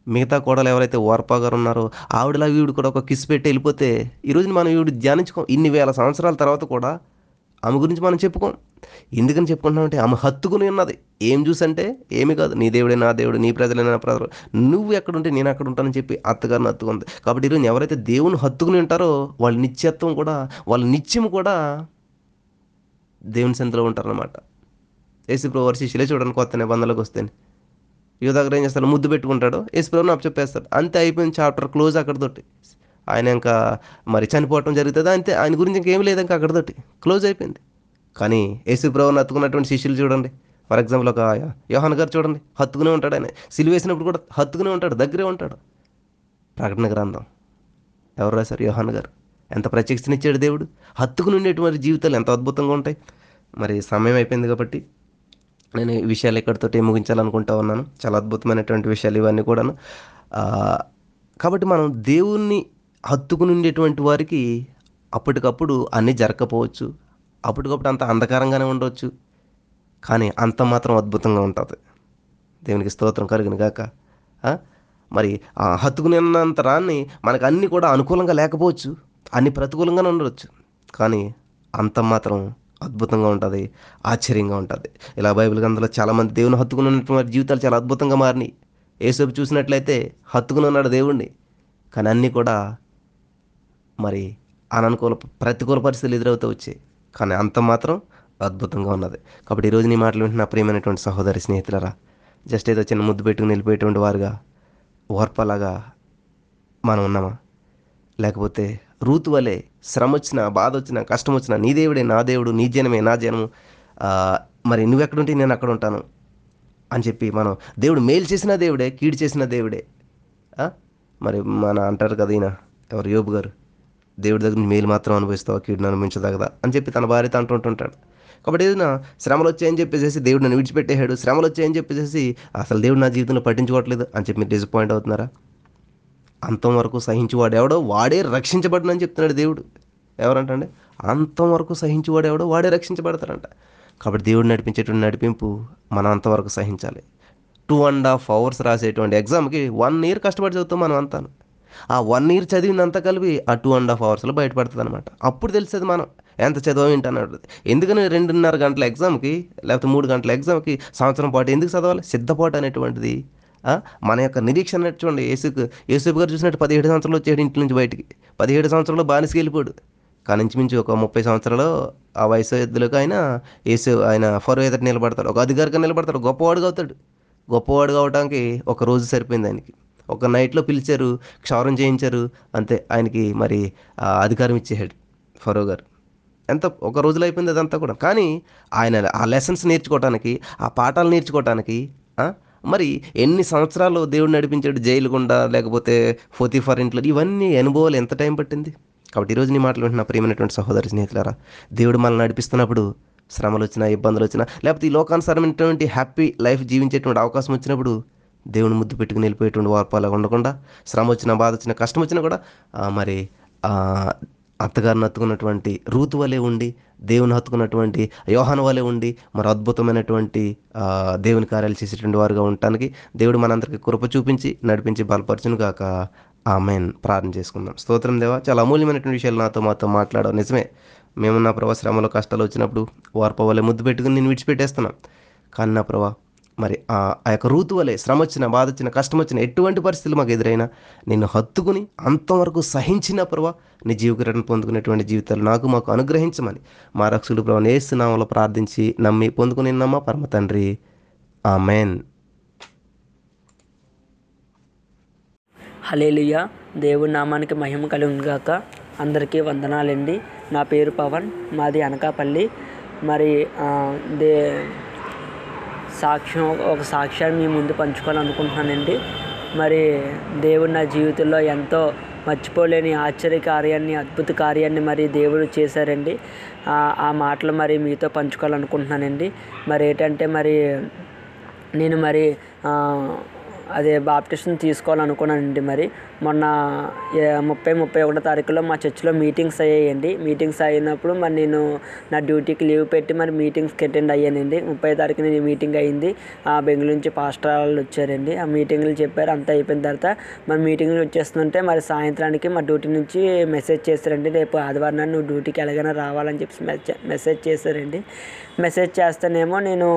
మిగతా కోడలు ఎవరైతే ఓర్పా గారు ఉన్నారో ఆవిడలా వీడు కూడా ఒక కిస్ పెట్టి వెళ్ళిపోతే ఈరోజు మనం వీడు ధ్యానించుకో ఇన్ని వేల సంవత్సరాల తర్వాత కూడా ఆమె గురించి మనం చెప్పుకోం. ఎందుకని చెప్పుకుంటున్నామంటే ఆమె హత్తుకుని ఉన్నది. ఏం చూసంటే ఏమి కాదు నీ దేవుడే నా దేవుడు నీ ప్రజలే నా ప్రజలు. నువ్వు ఎక్కడుంటే నేను అక్కడ ఉంటానని చెప్పి అత్తగారిని హత్తుకుంది. కాబట్టి ఈరోజు ఎవరైతే దేవుని హత్తుకుని ఉంటారో వాళ్ళ నిత్యత్వం కూడా వాళ్ళ నిత్యం కూడా దేవుని సంతలో ఉంటారనమాట యేసుప్రభు వారి శిష్యులే చూడండి కొత్త నిబంధనలకు వస్తే. యువ దగ్గర ఏం చేస్తాడు? ముద్దు పెట్టుకుంటాడు. యేసుప్రభు అప్పచెప్పేస్తాడు. చెప్పేస్తాడు అంతే అయిపోయింది చాప్టర్ క్లోజ్ అక్కడతోటి ఆయన ఇంకా మరి చనిపోవటం జరుగుతుంది? అంతే. ఆయన గురించి ఇంకేం లేదు ఇంకా అక్కడతోటి క్లోజ్ అయిపోయింది. కానీ యేసుప్రభుని హత్తుకున్నటువంటి శిష్యులు చూడండి. ఫర్ ఎగ్జాంపుల్ ఒక యోహాన్ గారు చూడండి. హత్తుకునే ఉంటాడు ఆయన. సిలివేసినప్పుడు కూడా హత్తుకునే ఉంటాడు. దగ్గరే ఉంటాడు. ప్రకటన గ్రంథం. ఎవరు రాశారు? యోహాన్ గారు. ఎంత ప్రత్యక్షనిచ్చాడు దేవుడు? హత్తుకుని ఉండేటువంటి జీవితాలు ఎంత అద్భుతంగా ఉంటాయి. మరి సమయం అయిపోయింది కాబట్టి నేను ఈ విషయాలు ఎక్కడితోటి ముగించాలనుకుంటా ఉన్నాను. చాలా అద్భుతమైనటువంటి విషయాలు ఇవన్నీ కూడాను. కాబట్టి మనం దేవుణ్ణి హత్తుకుని ఉండేటువంటి వారికి అప్పటికప్పుడు అన్నీ జరగకపోవచ్చు. అప్పటికప్పుడు అంత అంధకారంగానే ఉండవచ్చు కానీ అంత మాత్రం అద్భుతంగా ఉంటుంది. దేవునికి స్తోత్రం కలుగును గాక. మరి ఆ హత్తుకుని ఉన్నంత రాన్ని మనకు అన్నీ కూడా అనుకూలంగా లేకపోవచ్చు. అన్ని ప్రతికూలంగానే ఉండవచ్చు కానీ అంత మాత్రం అద్భుతంగా ఉంటుంది. ఆశ్చర్యంగా ఉంటుంది. ఇలా బైబిల్ గ్రంథంలో చాలామంది దేవుని హత్తుకుని ఉన్నటువంటి జీవితాలు చాలా అద్భుతంగా మారినాయి. ఏసేపు చూసినట్లయితే హత్తుకుని ఉన్నాడు దేవుణ్ణి. కానీ అన్నీ కూడా మరి అననుకూల ప్రతికూల పరిస్థితులు ఎదురవుతూ వచ్చాయి. కానీ అంత మాత్రం అద్భుతంగా ఉన్నది. కాబట్టి ఈరోజు నీ మాటలు వింటున్న ప్రియమైనటువంటి సహోదరి స్నేహితులరా జస్ట్ ఏదో చిన్న ముద్దు పెట్టుకుని వెళ్ళిపోయేటువంటి వారుగా ఓర్పలాగా మనం ఉన్నామా? లేకపోతే రూతు వలె శ్రమ వచ్చినా బాధ వచ్చినా కష్టం వచ్చినా నీ దేవుడే నా దేవుడు నీ జనమే నా జనము మరి నువ్వు ఎక్కడుంటే నేను అక్కడ ఉంటాను అని చెప్పి మనం దేవుడు మేలు చేసిన దేవుడే కీడు చేసిన దేవుడే. మరి మన అంటారు కదా ఈయన ఎవరు? యోబు గారు. దేవుడి దగ్గర మేలు మాత్రం అనుభవిస్తావా? కీడును అనుభవించదగదా? అని చెప్పి తన భార్యతో అంటుంటుంటాడు కాబట్టి ఏదైనా శ్రమలు వచ్చాయని చెప్పేసి దేవుడు నన్ను విడిచిపెట్టేశాడు. శ్రమలు వచ్చాయని చెప్పేసి అసలు దేవుడు నా జీవితంలో పట్టించుకోవట్లేదు అని చెప్పి మీరు డిసప్పాయింట్ అవుతున్నారా? అంతం వరకు సహించువాడు ఎవడో వాడే రక్షించబడినని చెప్తున్నాడు దేవుడు. ఎవరంటండి? అంతవరకు సహించేవాడు ఎవడో వాడే రక్షించబడతారంట కాబట్టి దేవుడు నడిపించేటువంటి నడిపింపు మనం అంతవరకు సహించాలి. టూ అండ్ హాఫ్ అవర్స్ రాసేటువంటి ఎగ్జామ్కి వన్ ఇయర్ కష్టపడి చదువుతాం మనం అంతాను. ఆ వన్ ఇయర్ చదివినంత కలిపి ఆ టూ అండ్ హాఫ్ అవర్స్లో బయటపడుతుంది అనమాట అప్పుడు తెలిసేది మనం ఎంత చదవం ఏంటన్నాడు ఎందుకని రెండున్నర గంటల ఎగ్జామ్కి లేకపోతే మూడు గంటల ఎగ్జామ్కి సంవత్సరం పాటు ఎందుకు చదవాలి? సిద్ధపాటు అనేటువంటిది. మన యొక్క నిరీక్షణ చూడండి యేసుకు యేసుపు గారు చూసినట్టు పదిహేడు సంవత్సరాలు వచ్చాడు ఇంటి నుంచి బయటికి. పదిహేడు సంవత్సరాలు బానిసకి వెళ్ళిపోడు. కానీ ఒక ముప్పై సంవత్సరాలు ఆ వయసు ఎద్దులకు ఆయన యేసు ఆయన ఫరో ఎదుట నిలబడతాడు. ఒక అధికారిగా నిలబడతాడు. గొప్పవాడుగా అవుతాడు. గొప్పవాడు అవడానికి ఒక రోజు సరిపోయింది ఆయనకి. ఒక నైట్లో పిలిచారు క్షౌరం చేయించారు అంతే. ఆయనకి మరి అధికారం ఇచ్చేసాడు ఫరో గారు. ఎంత ఒక రోజులో అయిపోయింది అదంతా కూడా. కానీ ఆయన ఆ లెసన్స్ నేర్చుకోవటానికి ఆ పాఠాలు నేర్చుకోవటానికి మరి ఎన్ని సంవత్సరాలు దేవుడు నడిపించాడు జైలు గుండా లేకపోతే ఫోతిఫర్ ఇంట్లో ఇవన్నీ అనుభవాలు ఎంత టైం పట్టింది? కాబట్టి ఈరోజు నీ మాటలు వింటున్న ప్రియమైనటువంటి సహోదరి స్నేహితులారా దేవుడు మనల్ని నడిపిస్తున్నప్పుడు శ్రమలు వచ్చినా ఇబ్బందులు వచ్చినా లేకపోతే ఈ లోకానుసారమైనటువంటి హ్యాపీ లైఫ్ జీవించేటువంటి అవకాశం వచ్చినప్పుడు దేవుని ముద్దు పెట్టుకుని వెళ్ళిపోయేటువంటి వార్పాలా ఉండకుండా శ్రమ వచ్చినా బాధ వచ్చినా కష్టం వచ్చినా కూడా మరి అత్తగారిని హత్తుకున్నటువంటి రూతు వలె ఉండి దేవుని హత్తుకున్నటువంటి యోహాను వలె ఉండి మరి అద్భుతమైనటువంటి దేవుని కార్యాలు చేసేటువంటి వారుగా ఉండటానికి దేవుడు మనందరికీ కృప చూపించి నడిపించి బలపరచును కాక ఆమెన్. ప్రార్థన చేసుకుందాం. స్తోత్రం దేవా చాలా అమూల్యమైనటువంటి విషయాలు నాతో మాతో మాట్లాడవు. నిజమే మేము నా ప్రభా శ్రమలో కష్టాలు వచ్చినప్పుడు వార్ప వలె ముద్దు పెట్టుకుని నేను విడిచిపెట్టేస్తున్నాం. కానీ నా ప్రభా మరి ఆ యొక్క రూతు వలె శ్రమ వచ్చిన బాధ వచ్చిన కష్టం వచ్చిన ఎటువంటి పరిస్థితులు మాకు ఎదురైనా నిన్ను హత్తుకుని అంతవరకు సహించిన ప్రభా నీ జీవకరణ పొందుకునేటువంటి జీవితాలు నాకు మాకు అనుగ్రహించమని మా రక్షకుడు ప్రభా నేస్తున్నామలో ప్రార్థించి నమ్మి పొందుకుని నమ్మా పరమ తండ్రి. ఆ మెయిన్ హలేలుయ దేవుడి నామానికి మహిమ కలుగును అందరికీ వందనాలండి. నా పేరు పవన్ మాది అనకాపల్లి. మరి దే సాక్ష్యం ఒక సాక్ష్యాన్ని మీ ముందు పంచుకోవాలనుకుంటున్నానండి. మరి దేవుడు నా జీవితంలో ఎంతో మర్చిపోలేని ఆశ్చర్య కార్యాన్ని అద్భుత కార్యాన్ని మరి దేవుడు చేశారండి. ఆ మాటలు మరి మీతో పంచుకోవాలనుకుంటున్నానండి. మరి ఏంటంటే మరి నేను మరి అదే బాప్టిషన్ తీసుకోవాలనుకున్నానండి మరి. మొన్న ముప్పై ముప్పై ఒకటో తారీఖులో మా చర్చిలో మీటింగ్స్ అయ్యాయండి. మీటింగ్స్ అయినప్పుడు మరి నేను నా డ్యూటీకి లీవ్ పెట్టి మరి మీటింగ్స్కి అటెండ్ అయ్యానండి. ముప్పై తారీఖున నేను మీటింగ్ అయింది. ఆ బెంగళూరు నుంచి పాస్టర్ వాళ్ళు వచ్చారండి. ఆ మీటింగ్లు చెప్పారు. అంతా అయిపోయిన తర్వాత మరి మీటింగ్లు వచ్చేస్తుంటే మరి సాయంత్రానికి మా డ్యూటీ నుంచి మెసేజ్ చేశారండి. రేపు ఆదివారం నాడు నువ్వు డ్యూటీకి ఎలాగైనా రావాలని చెప్పి మెసేజ్ చేశారండి. మెసేజ్ చేస్తేనేమో నేను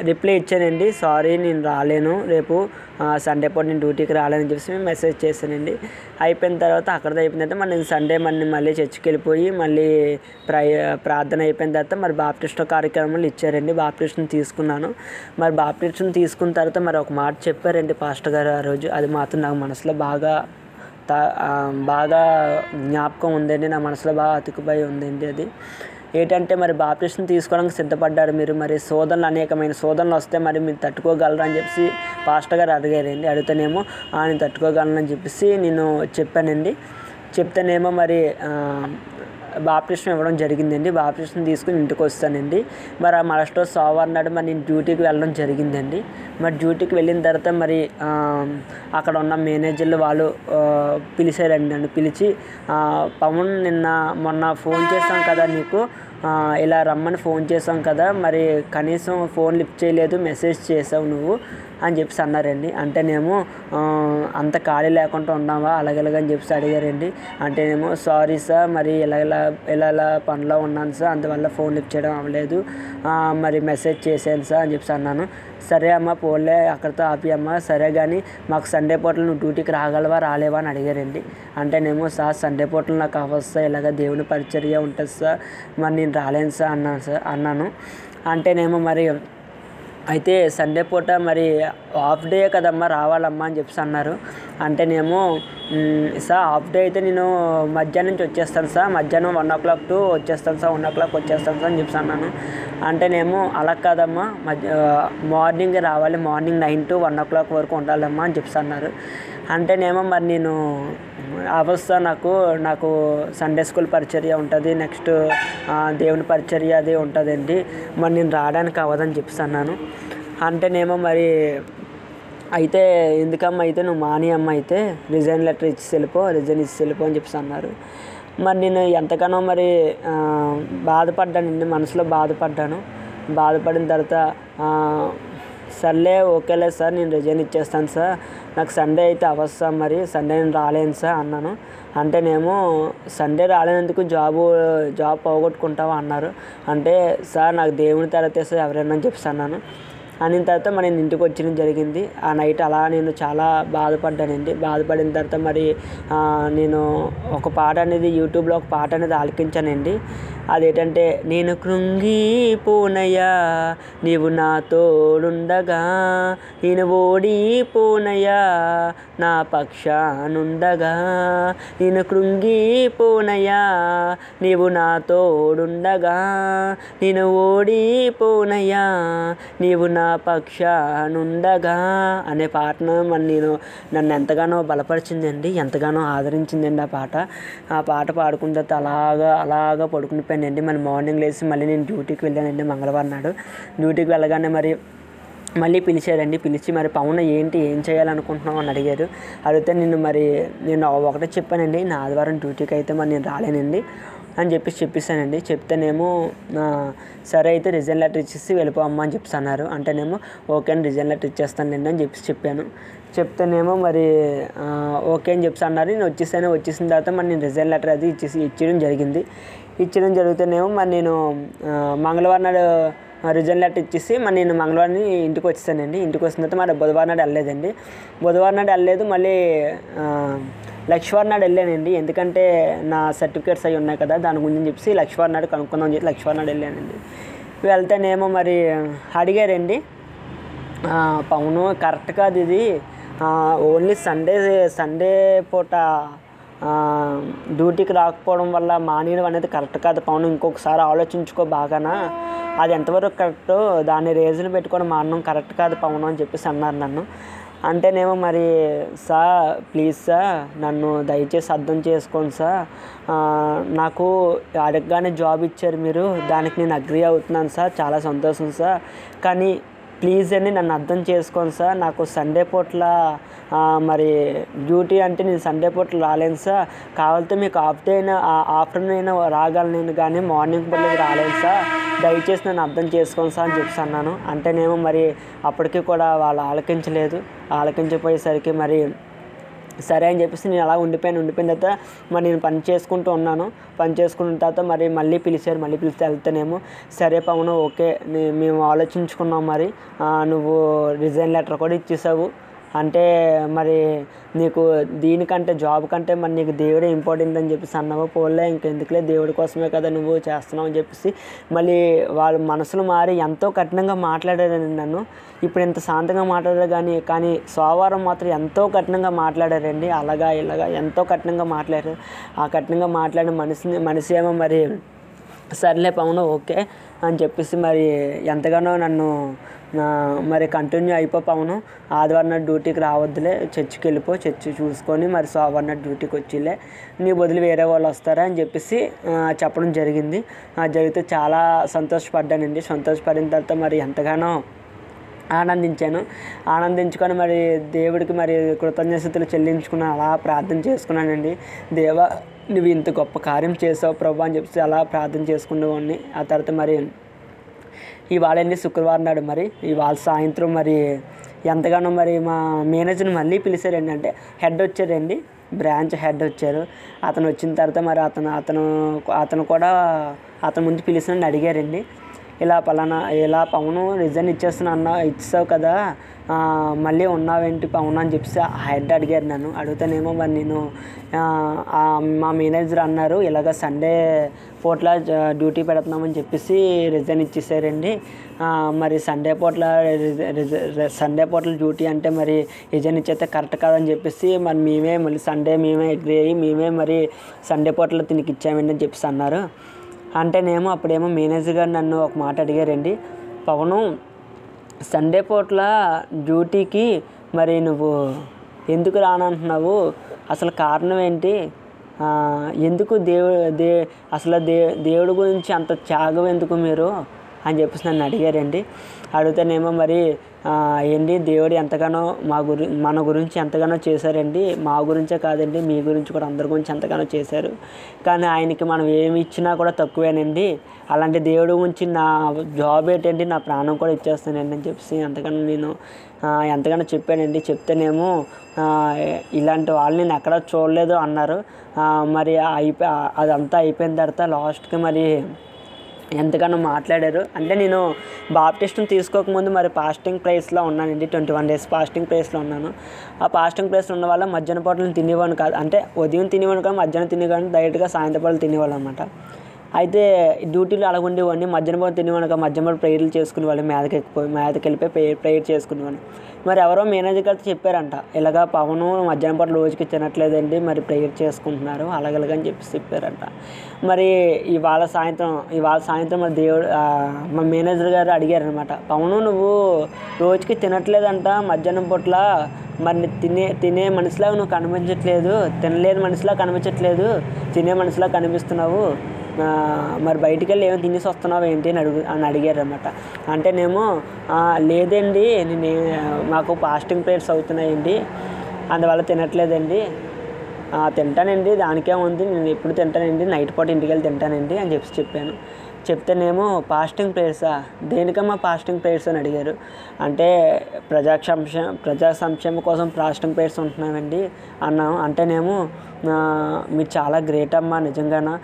రిప్లై ఇచ్చానండి. సారీ నేను రాలేను. రేపు సండే పూట నేను డ్యూటీకి రాలేని చెప్పేసి మెసేజ్ చేశానండి. అయిపోయిన తర్వాత అక్కడితో అయిపోయిన తర్వాత మరి సండే మరి మళ్ళీ చర్చికి వెళ్ళిపోయి మళ్ళీ ప్రై ప్రార్థన అయిపోయిన తర్వాత మరి బాప్టిస్ట్ కార్యక్రమాలు ఇచ్చారండి. బాప్టిస్ట్ని తీసుకున్నాను. మరి బాప్టిస్ట్ని తీసుకున్న తర్వాత మరి ఒక మాట చెప్పారండి పాస్టర్ గారు ఆ రోజు. అది మాత్రం నాకు మనసులో బాగా తా- బాగా జ్ఞాపకం ఉందండి. నా మనసులో బాగా అతుకుపోయి ఉందండి అది. ఏంటంటే మరి బాప్టిస్ట్ని తీసుకోవడానికి సిద్ధపడ్డారు మీరు. మరి శోధనలు అనేకమైన శోధనలు వస్తే మరి మీరు తట్టుకోగలరా అని చెప్పేసి పాస్టర్ గారు అడిగారండి. అడిగితేనేమో ఆయన నేను తట్టుకోగలను అని చెప్పేసి నేను చెప్పానండి. చెప్తేనేమో మరి ఆ, ఇవ్వడం జరిగిందండి. బాప్టిస్ట్ని తీసుకుని ఇంటికి వస్తానండి. మరి ఆ మరస్టో సోమవారం నాడు మరి నేను డ్యూటీకి వెళ్ళడం జరిగిందండి. మరి డ్యూటీకి వెళ్ళిన తర్వాత మరి అక్కడ ఉన్న మేనేజర్లు వాళ్ళు పిలిచారండి నన్ను. పిలిచి పవన్ నిన్న మొన్న ఫోన్ చేశాం కదా నీకు ఇలా రమ్మని ఫోన్ చేసాం కదా మరి కనీసం ఫోన్ లిఫ్ట్ చేయలేదు మెసేజ్ చేసావు నువ్వు. అని చెప్పేసి అన్నారండి. అంటేనేమో అంత ఖాళీ లేకుండా ఉన్నావా? అలాగలాగని చెప్పేసి అడిగారండి. అంటేనేమో సారీ సార్ మరి ఇలా ఇలా ఇలా ఇలా పనిలో ఉన్నాను సార్ అందువల్ల ఫోన్ లిఫ్ట్ చేయడం అవ్వలేదు. మరి మెసేజ్ చేశాను సార్ అని చెప్పేసి అన్నాను. సరే అమ్మ పోలే అక్కడితో ఆపి అమ్మ సరే కానీ మాకు సండే పూటలు నువ్వు డ్యూటీకి రాగలవా రాలేవా అని అడిగారండి. అంటేనేమో సార్ సండే పూటలు నాకు అవ్వదు సార్ ఇలాగ దేవుని పరిచర్య ఉంటుంది సార్ మరి నేను రాలేను సార్ అన్నాను సార్ అన్నాను. అంటేనేమో మరి అయితే సండే పూట మరి హాఫ్ డే కదమ్మా రావాలమ్మా అని చెప్పేసి అన్నారు. అంటేనేమో సార్ హాఫ్ డే అయితే నేను మధ్యాహ్నం నుంచి వచ్చేస్తాను సార్. మధ్యాహ్నం వన్ ఓ క్లాక్ టు వచ్చేస్తాను సార్. వన్ ఓ క్లాక్ వచ్చేస్తాను సార్ అని చెప్పేసి అన్నాను. అంటేనేమో అలా కాదమ్మా. మధ్య మార్నింగ్ రావాలి. Morning nine to one o'clock వరకు ఉండాలమ్మా అని చెప్పేసి అన్నారు. అంటేనేమో మరి నేను అవస్థ నాకు నాకు సండే స్కూల్ పరిచర్య ఉంటుంది నెక్స్ట్ దేవుని పరిచర్య అది ఉంటుందండి. మరి నేను రావడానికి అవ్వదని చెప్తున్నాను అన్నాను. అంటేనేమో మరి అయితే ఎందుకమ్మా అయితే నువ్వు మాని అమ్మ అయితే రిజైన్ లెటర్ ఇచ్చి వెళ్ళిపో రిజైన్ ఇచ్చి వెళ్ళిపో అని చెప్తున్నారు అన్నారు. మరి నేను ఎంతగానో మరి బాధపడ్డానండి మనసులో బాధపడ్డాను. బాధపడిన తర్వాత సర్లే ఓకేలే సార్ నేను రిజైన్ ఇచ్చేస్తాను సార్. నాకు సండే అయితే అవ్వదు సార్ మరి సండే నేను రాలేను సార్ అన్నాను. అంటేనేమో సండే రాలేనందుకు జాబు జాబ్ పోగొట్టుకుంటావా అన్నారు. అంటే సార్ నాకు దేవుని తర్వాత సార్ ఎవరైనా అని చెప్పి అన్నాను. అనిన తర్వాత మరి నేను ఇంటికి వచ్చడం జరిగింది. ఆ నైట్ అలా నేను చాలా బాధపడ్డానండి. బాధపడిన తర్వాత మరి నేను ఒక పాట అనేది యూట్యూబ్లో ఒక పాట అనేది ఆలకించానండి. అదేంటంటే నేను కృంగిపోనయ్యా నీవు నా తోడుండగా. నేను ఓడిపోనయ్యా నా పక్షానుండగా. నేను కృంగిపోనయ్యా నీవు నా తోడుండగా. నేను ఓడిపోనయ్యా నీవు నా పక్షానుండగా అనే పాటను నేను నన్ను ఎంతగానో బలపరిచిందండి ఎంతగానో ఆదరించిందండి ఆ పాట. ఆ పాట పాడుకున్న తర్వాత అలాగా అలాగా పడుకుని పోయానండి మరి మార్నింగ్ లేచి మళ్ళీ నేను డ్యూటీకి వెళ్ళానండి మంగళవారం నాడు. డ్యూటీకి వెళ్ళగానే మరి మళ్ళీ పిలిచారండి. పిలిచి మరి పవన్ ఏంటి ఏం చేయాలనుకుంటున్నావు అని అడిగారు. అడిగితే నేను మరి నేను ఒకటే చెప్పానండి నా ఆదివారం డ్యూటీకి అయితే మరి నేను రాలేనండి అని చెప్పేసి చెప్పేసానండి చెప్తేనేమో సరే అయితే రిజైన్ లెటర్ ఇచ్చేసి వెళ్ళిపోమ్మా అని చెప్పేసి అన్నారు. అంటేనేమో ఓకే అని రిజైన్ లెటర్ ఇచ్చేస్తానండి అని చెప్పేసి చెప్పాను. చెప్తేనేమో మరి ఓకే అని చెప్పేసి అన్నారు. నేను వచ్చేసాను. వచ్చేసిన తర్వాత మరి నేను రిజైన్ లెటర్ అది ఇచ్చేసి ఇచ్చేయడం జరిగింది. ఇచ్చడం జరిగితేనేమో. మరి నేను మంగళవారం నాడు రిజైన్ లెటర్ ఇచ్చేసి మరి నేను మంగళవారం ఇంటికి వచ్చేసానండి. ఇంటికి వచ్చిన తర్వాత మరి బుధవారం నాడు వెళ్ళలేదండి. బుధవారం నాడు వెళ్ళలేదు మళ్ళీ ఆ, లక్ష్వారం నాడు వెళ్ళానండి. ఎందుకంటే నా సర్టిఫికేట్స్ అవి ఉన్నాయి కదా దాని గురించి చెప్పేసి లక్ష్వారం నాడు కనుక్కుందాం అని చెప్పి లక్ష్వారం నాడు వెళ్ళానండి. వెళ్తేనేమో మరి అడిగారండి. పవను కరెక్ట్ కాదు ఇది. ఓన్లీ సండే సండే పూట డ్యూటీకి రాకపోవడం వల్ల మానేయడం అనేది కరెక్ట్ కాదు. పవన్ ఇంకొకసారి ఆలోచించుకో బాగానా? అది ఎంతవరకు కరెక్ట్ దాన్ని రీజన్ పెట్టుకొని మానడం కరెక్ట్ కాదు పవన్ అని చెప్పేసి అన్నారు నన్ను. అంటేనేమో మరి సార్ ప్లీజ్ సార్ నన్ను దయచేసి అర్థం చేసుకోండి సార్ నాకు అడగగానే జాబ్ ఇచ్చారు మీరు. దానికి నేను అగ్రి అవుతున్నాను సార్ చాలా సంతోషం సార్ కానీ ప్లీజ్ అని నన్ను అర్థం చేసుకోండి సార్ నాకు సండే పూట్ల మరి డ్యూటీ అంటే నేను సండే పూట రాలేను సార్. కావాలంటే మీకు ఆఫ్ డే అయినా ఆఫ్టర్నూన్ అయినా రాగలను నేను కానీ మార్నింగ్ పూట రాలేను సార్. దయచేసి నన్ను అర్థం చేసుకోండి సార్ అని చెప్పి అన్నాను. అంటేనేమో మరి అప్పటికి కూడా వాళ్ళు ఆలకించలేదు. ఆలకించపోయేసరికి మరి సరే అని చెప్పేసి నేను అలా ఉండిపోయాను. ఉండిపోయిన తర్వాత మరి నేను పని చేసుకుంటూ ఉన్నాను. పని చేసుకున్న తర్వాత మరి మళ్ళీ పిలిచారు. మళ్ళీ పిలిస్తే వెళ్తేనేమో సరే పవను ఓకే మేము ఆలోచించుకున్నాం మరి. నువ్వు రిజైన్ లెటర్ కూడా ఇచ్చేసావు. అంటే మరి నీకు దీనికంటే జాబ్ కంటే మరి నీకు దేవుడే ఇంపార్టెంట్ అని చెప్పేసి అన్నావు? పోలే ఇంకెందుకులే దేవుడి కోసమే కదా నువ్వు చేస్తున్నావు అని చెప్పేసి. మళ్ళీ వాళ్ళ మనసులు మారి ఎంతో కఠినంగా మాట్లాడారండి నన్ను. ఇప్పుడు ఇంత శాంతంగా మాట్లాడారు కానీ కానీ సోమవారం మాత్రం ఎంతో కఠినంగా మాట్లాడారండి. అలాగా ఇలాగా ఎంతో కఠినంగా మాట్లాడారు. ఆ కఠినంగా మాట్లాడిన మనిషిని మనిషి ఏమో మరి సర్లే పవను ఓకే అని చెప్పేసి మరి ఎంతగానో నన్ను మరి కంటిన్యూ అయిపో పవను. ఆదివారం నాడు డ్యూటీకి రావద్దులే. చర్చికి వెళ్ళిపో చర్చి చూసుకొని మరి సోమవారం నాడు డ్యూటీకి వచ్చిలే. నీ బదులు వేరే వాళ్ళు వస్తారా అని చెప్పేసి చెప్పడం జరిగింది. జరిగితే చాలా సంతోషపడ్డానండి. సంతోషపడిన తర్వాత మరి ఎంతగానో ఆనందించాను. ఆనందించుకొని మరి దేవుడికి మరి కృతజ్ఞతలు చెల్లించుకుని అలా ప్రార్థన చేసుకున్నానండి. దేవా నువ్వు ఇంత గొప్ప కార్యం చేసావు ప్రభు అని చెప్పేసి అలా ప్రార్థన చేసుకునేవాడిని. ఆ తర్వాత మరి ఇవాళండి శుక్రవారం నాడు మరి? ఇవాళ సాయంత్రం మరి ఎంతగానో మరి మా మేనేజర్ని మళ్ళీ పిలిచారండి. అంటే హెడ్ వచ్చారండి బ్రాంచ్ హెడ్ వచ్చారు. అతను వచ్చిన తర్వాత మరి అతను అతను అతను కూడా అతను ముందు పిలిచి అడిగారండి. ఇలా పలానా ఇలా పవను రిజైన్ ఇచ్చేస్తున్నా అన్న ఇచ్చావు కదా మళ్ళీ ఉన్నావేంటి పవన్ అని చెప్పేసి ఆ హెడ్ అడిగారు నన్ను. అడిగితేనేమో మరి నేను మా మేనేజర్ అన్నారు ఇలాగ సండే పూట్ల డ్యూటీ పెడుతున్నామని చెప్పేసి రిజైన్ ఇచ్చేసారండి. మరి సండే పూట్ల రిజ- రిజ- సండే పూట్ల డ్యూటీ అంటే మరి రిజైన్ ఇచ్చేస్తే కరెక్ట్ కాదని చెప్పేసి మరి మేమే మళ్ళీ సండే మేమే అగ్రి అయ్యి మేమే మరి సండే పూట్ల తినికి ఇచ్చామండి అని చెప్పేసి అన్నారు. అంటేనేమో అప్పుడేమో మేనేజర్ గారు నన్ను ఒక మాట అడిగారండి. పవను సండే పూట్ల డ్యూటీకి మరి నువ్వు ఎందుకు రానంటున్నావు? అసలు కారణం ఏంటి? ఎందుకు దేవు దే అసలు దే దేవుడి గురించి అంత త్యాగం ఎందుకు మీరు? అని చెప్పేసి నన్ను అడిగారండి. అడిగితేనేమో మరి ఏంటి దేవుడు ఎంతగానో మా గురి మన గురించి ఎంతగానో చేశారండి. మా గురించే కాదండి మీ గురించి కూడా అందరి గురించి ఎంతగానో చేశారు. కానీ ఆయనకి మనం ఏమి ఇచ్చినా కూడా తక్కువేనండి. అలాంటి దేవుడు గురించి నా జాబ్ ఏంటండి నా ప్రాణం కూడా ఇచ్చేస్తానండి అని చెప్పేసి ఎంతగానో నేను ఎంతగానో చెప్పానండి. చెప్తేనేమో ఇలాంటి వాళ్ళని నేను ఎక్కడ చూడలేదు అన్నారు. మరి అయిపో అదంతా అయిపోయిన తర్వాత లాస్ట్కి మరి ఎంతగానో మాట్లాడారు. అంటే నేను బాప్టిస్ట్ని తీసుకోకముందు మరి ఫాస్టింగ్ ప్రైస్లో ఉన్నానండి. ట్వంటీ వన్ డేస్ ఫాస్టింగ్ ప్రైస్లో ఉన్నాను. ఆ ఫాస్టింగ్ ప్రైస్లో ఉన్న వల్ల మధ్యాహ్న పూటలు తినేవాడిని కాదు. అంటే ఉదయం తినేవాడిని కాదు మధ్యాహ్నం తినేవాడిని డైరెక్ట్గా సాయంత్రం పూటలు తినేవాళ్ళు అనమాట అయితే డ్యూటీలో అలా ఉండేవాడిని. మధ్యాహ్నం పూట తినేవాడిని. మధ్యాహ్నం పూట ప్రేయర్లు చేసుకునేవాడిని. మేదకి ఎక్కిపోయి మేదకి వెళ్ళిపోయి ప్రేయర్ ప్రేయర్ చేసుకునేవాడిని. మరి ఎవరో మేనేజర్ గారితో చెప్పారంట. ఇలాగా పవను మధ్యాహ్నం పూట రోజుకి తినట్లేదండి. మరి ప్రేయర్ చేసుకుంటున్నారు. అలాగలగని చెప్పి చెప్పారంట. మరి ఇవాళ సాయంత్రం ఇవాళ సాయంత్రం మరి దేవుడు మా మేనేజర్ గారు అడిగారనమాట పవను నువ్వు రోజుకి తినట్లేదంట. మధ్యాహ్నం పూట్ల మరి తినే తినే మనిషిలాగా నువ్వు కనిపించట్లేదు. తినలేని మనిషిలా కనిపించట్లేదు. తినే మనిషిలా కనిపిస్తున్నావు. మరి బయటికి వెళ్ళి ఏమైనా తినేసి వస్తున్నావు ఏంటి అని అడుగు అని అడిగారు అనమాట అంటేనేమో లేదండి నేను మాకు ఫాస్టింగ్ ప్రేయర్స్ అవుతున్నాయండి అందువల్ల తినట్లేదండి. తింటానండి దానికే ఉంది నేను ఎప్పుడు తింటానండి నైట్ పూట ఇంటికి వెళ్ళి తింటానండి అని చెప్పి చెప్పాను. చెప్తేనేమో ఫాస్టింగ్ ప్లేయర్సా దేనికమ్మా ఫాస్టింగ్ ప్లేయర్స్ అని అడిగారు. అంటే ప్రజా సంక్షేమ ప్రజా సంక్షేమం కోసం ఫాస్టింగ్ ప్రేయర్స్ ఉంటున్నామండి అన్నాం. అంటేనేమో మీరు చాలా గ్రేట్ అమ్మా నిజంగానే?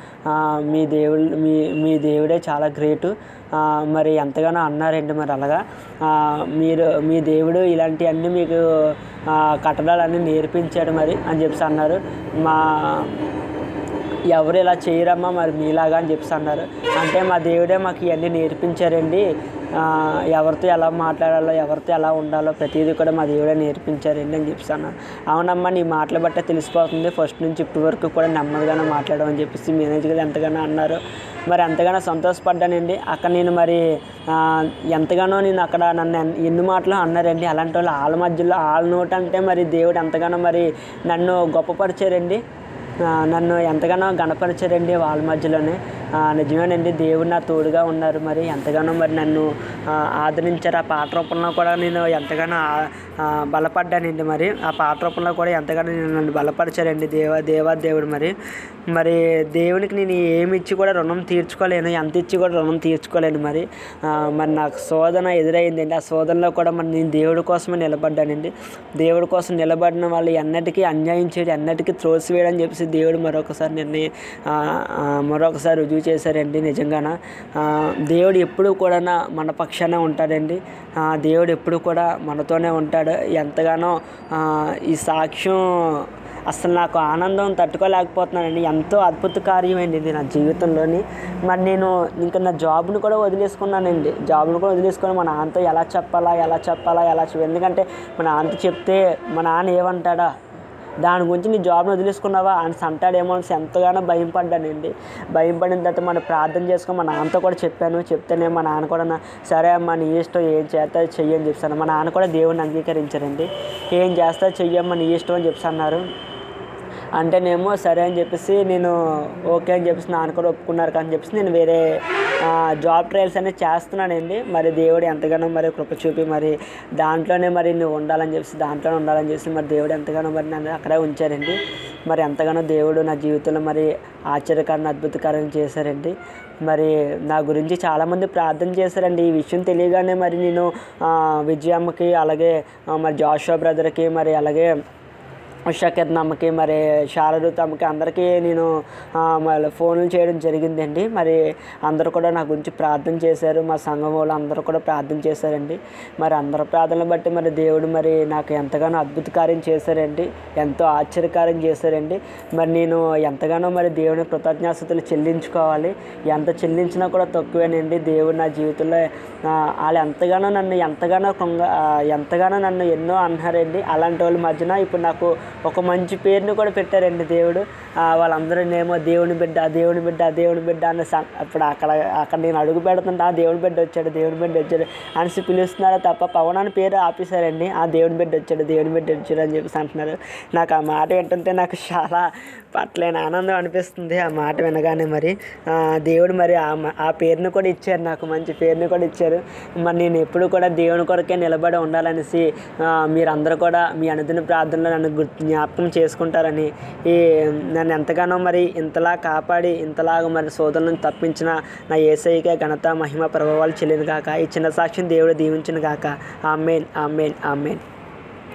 మీ దేవుడు మీ మీ దేవుడే చాలా గ్రేటు మరి ఎంతగానో అన్నారండి మరి అలాగా. మీరు మీ దేవుడు ఇలాంటివన్నీ మీకు కట్టడాలన్నీ నేర్పించాడు మరి అని చెప్పేసి అన్నారు. మా ఎవరు ఇలా చేయరమ్మా మరి మీలాగా అని చెప్పేసి అన్నారు. అంటే మా దేవుడే మాకు ఇవన్నీ నేర్పించారండి. ఎవరితో ఎలా మాట్లాడాలో ఎవరితో ఎలా ఉండాలో ప్రతిదీ కూడా మా దేవుడే నేర్పించారండి అని చెప్పేసి అన్నారు. అవునమ్మా నీ మాటలు బట్టే తెలిసిపోతుంది. ఫస్ట్ నుంచి ఇప్పటి వరకు కూడా నెమ్మదిగానే మాట్లాడమని చెప్పేసి మేనేజర్ గారు ఎంతగానో అన్నారు. మరి ఎంతగానో సంతోషపడ్డానండి. అక్కడ నేను మరి ఎంతగానో నేను అక్కడ నన్ను ఎన్- ఎన్ని మాటలు అన్నారండి. అలాంటి వాళ్ళు వాళ్ళ మధ్యలో వాళ్ళ నోట అంటే మరి దేవుడు ఎంతగానో మరి నన్ను గొప్పపరిచారండి. నన్ను ఎంతగానో గణపరిచారండి వాళ్ళ మధ్యలోనే. నిజమేనండి దేవుడు నా తోడుగా ఉన్నారు మరి. ఎంతగానో మరి నన్ను ఆదరించారు. ఆ పాట రూపంలో కూడా నేను ఎంతగానో బలపడ్డానండి మరి. ఆ పాట రూపంలో కూడా ఎంతగానో నేను నన్ను బలపరిచారండి దేవ దేవా దేవుడు మరి. మరి దేవునికి నేను ఏమి ఇచ్చి కూడా రుణం తీర్చుకోలేను. ఎంత ఇచ్చి కూడా రుణం తీర్చుకోలేను మరి. మరి నాకు శోధన ఎదురైందండి. ఆ శోధనలో కూడా మరి నేను దేవుడి కోసమే నిలబడ్డానండి. దేవుడి కోసం నిలబడిన వాళ్ళు ఎన్నటికీ అన్యాయం చేయడం ఎన్నటికీ త్రోసివేయడం చెప్పేసి దేవుడు మరొకసారి నిర్ణయం మరొకసారి రుజువు చేశారండి నిజంగాన? దేవుడు ఎప్పుడు కూడా మన పక్షాన ఉంటాడండి. దేవుడు ఎప్పుడు కూడా మనతోనే ఉంటాడు. ఎంతగానో ఈ సాక్ష్యం అసలు నాకు ఆనందం తట్టుకోలేకపోతున్నానండి. ఎంతో అద్భుత కార్యమైంది ఇది నా జీవితంలోని. మరి నేను ఇంకా నా జాబ్ను కూడా వదిలేసుకున్నానండి. జాబ్ను కూడా వదిలేసుకొని మా నాన్నతో ఎలా చెప్పాలా ఎలా చెప్పాలా ఎలా చెప్ప ఎందుకంటే మా నాన్నతో చెప్తే మా నాన్న ఏమంటాడా? దాని గురించి నీ జాబ్ని వదిలేసుకున్నావా? అని సంటాడేమో అని ఎంతగానో భయం పడ్డానండి. భయం పడిన తర్వాత మనం ప్రార్థన చేసుకుని మా నాన్నతో కూడా చెప్పాను. చెప్తేనే మా నాన్న కూడా సరే అమ్మా నీ ఇష్టం ఏం చేస్తా చెయ్యి అని చెప్పాను మా నాన్న కూడా దేవుడిని అంగీకరించారండి. ఏం చేస్తా చెయ్యమ్మా నీ ఇష్టం అని చెప్పి అన్నారు. అంటేనేమో సరే అని చెప్పేసి నేను ఓకే అని చెప్పేసి నాన్న కూడా ఒప్పుకున్నారు కానీ చెప్పేసి నేను వేరే జాబ్ ట్రయల్స్ అనేది చేస్తున్నానండి. మరి దేవుడు ఎంతగానో మరి కృప చూపి మరి దాంట్లోనే మరి నువ్వు ఉండాలని చెప్పేసి దాంట్లోనే ఉండాలని చెప్పేసి మరి దేవుడు ఎంతగానో మరి నన్ను అక్కడే ఉంచారండి. మరి ఎంతగానో దేవుడు నా జీవితంలో మరి ఆశ్చర్యకరణ అద్భుతకరం చేశారండి. మరి నా గురించి చాలామంది ప్రార్థన చేశారండి. ఈ విషయం తెలియగానే మరి నేను విజయమ్మకి అలాగే మరి జాషువా బ్రదర్కి మరి అలాగే ఉషాకిరణమ్మకి మరి శారదతమ్మకి అందరికీ నేను మళ్ళీ ఫోన్లు చేయడం జరిగిందండి. మరి అందరూ కూడా నా గురించి ప్రార్థన చేశారు. మా సంఘం వాళ్ళు అందరూ కూడా ప్రార్థన చేశారండి. మరి అందరి ప్రార్థనలు బట్టి మరి దేవుడు మరి నాకు ఎంతగానో అద్భుత కార్యం చేశారండి. ఎంతో ఆశ్చర్యకార్యం చేశారండి. మరి నేను ఎంతగానో మరి దేవుని కృతజ్ఞాసతులు చెల్లించుకోవాలి. ఎంత చెల్లించినా కూడా తక్కువేనండి. దేవుడు నా జీవితంలో వాళ్ళు ఎంతగానో నన్ను ఎంతగానో కొంగ ఎంతగానో నన్ను ఎన్నో అన్నారండి. అలాంటి వాళ్ళ మధ్యన ఇప్పుడు నాకు ఒక మంచి పేరుని కూడా పెట్టారండి దేవుడు. వాళ్ళందరూ వాళ్ళందరూనేమో దేవుని బిడ్డ దేవుని బిడ్డ దేవుని బిడ్డ అన్న అప్పుడు అక్కడ అక్కడ నేను అడుగు పెడుతుంటే ఆ దేవుని బిడ్డ వచ్చాడు దేవుని బిడ్డ వచ్చాడు అనేసి పిలుస్తున్నారా తప్ప పవన్ అని పేరు ఆపేశారండి. ఆ దేవుని బిడ్డ వచ్చాడు దేవుని బిడ్డ వచ్చాడు అని చెప్పేసి అంటున్నారు. నాకు ఆ మాట వింటుంటే నాకు చాలా పట్లేని ఆనందం అనిపిస్తుంది ఆ మాట వినగానే మరి. దేవుడు మరి ఆ మ- ఆ పేరుని కూడా ఇచ్చారు నాకు మంచి పేరుని కూడా ఇచ్చారు. మరి నేను ఎప్పుడు కూడా దేవుని కొరకే నిలబడి ఉండాలనేసి మీరందరూ కూడా మీ అనుదిన ప్రార్థనలో నన్ను గుర్తు జ్ఞాపకం చేసుకుంటారని ఈ నన్ను ఎంతగానో మరి ఇంతలా కాపాడి ఇంతలాగా మరి సోదరుల తప్పించిన నా ఏసైకే ఘనత మహిమ ప్రభావాలు చెల్లిన కాక ఈ చిన్న సాక్ష్యం దేవుడు దీవించిన కాక ఆమెన్ ఆమెన్ ఆమెన్.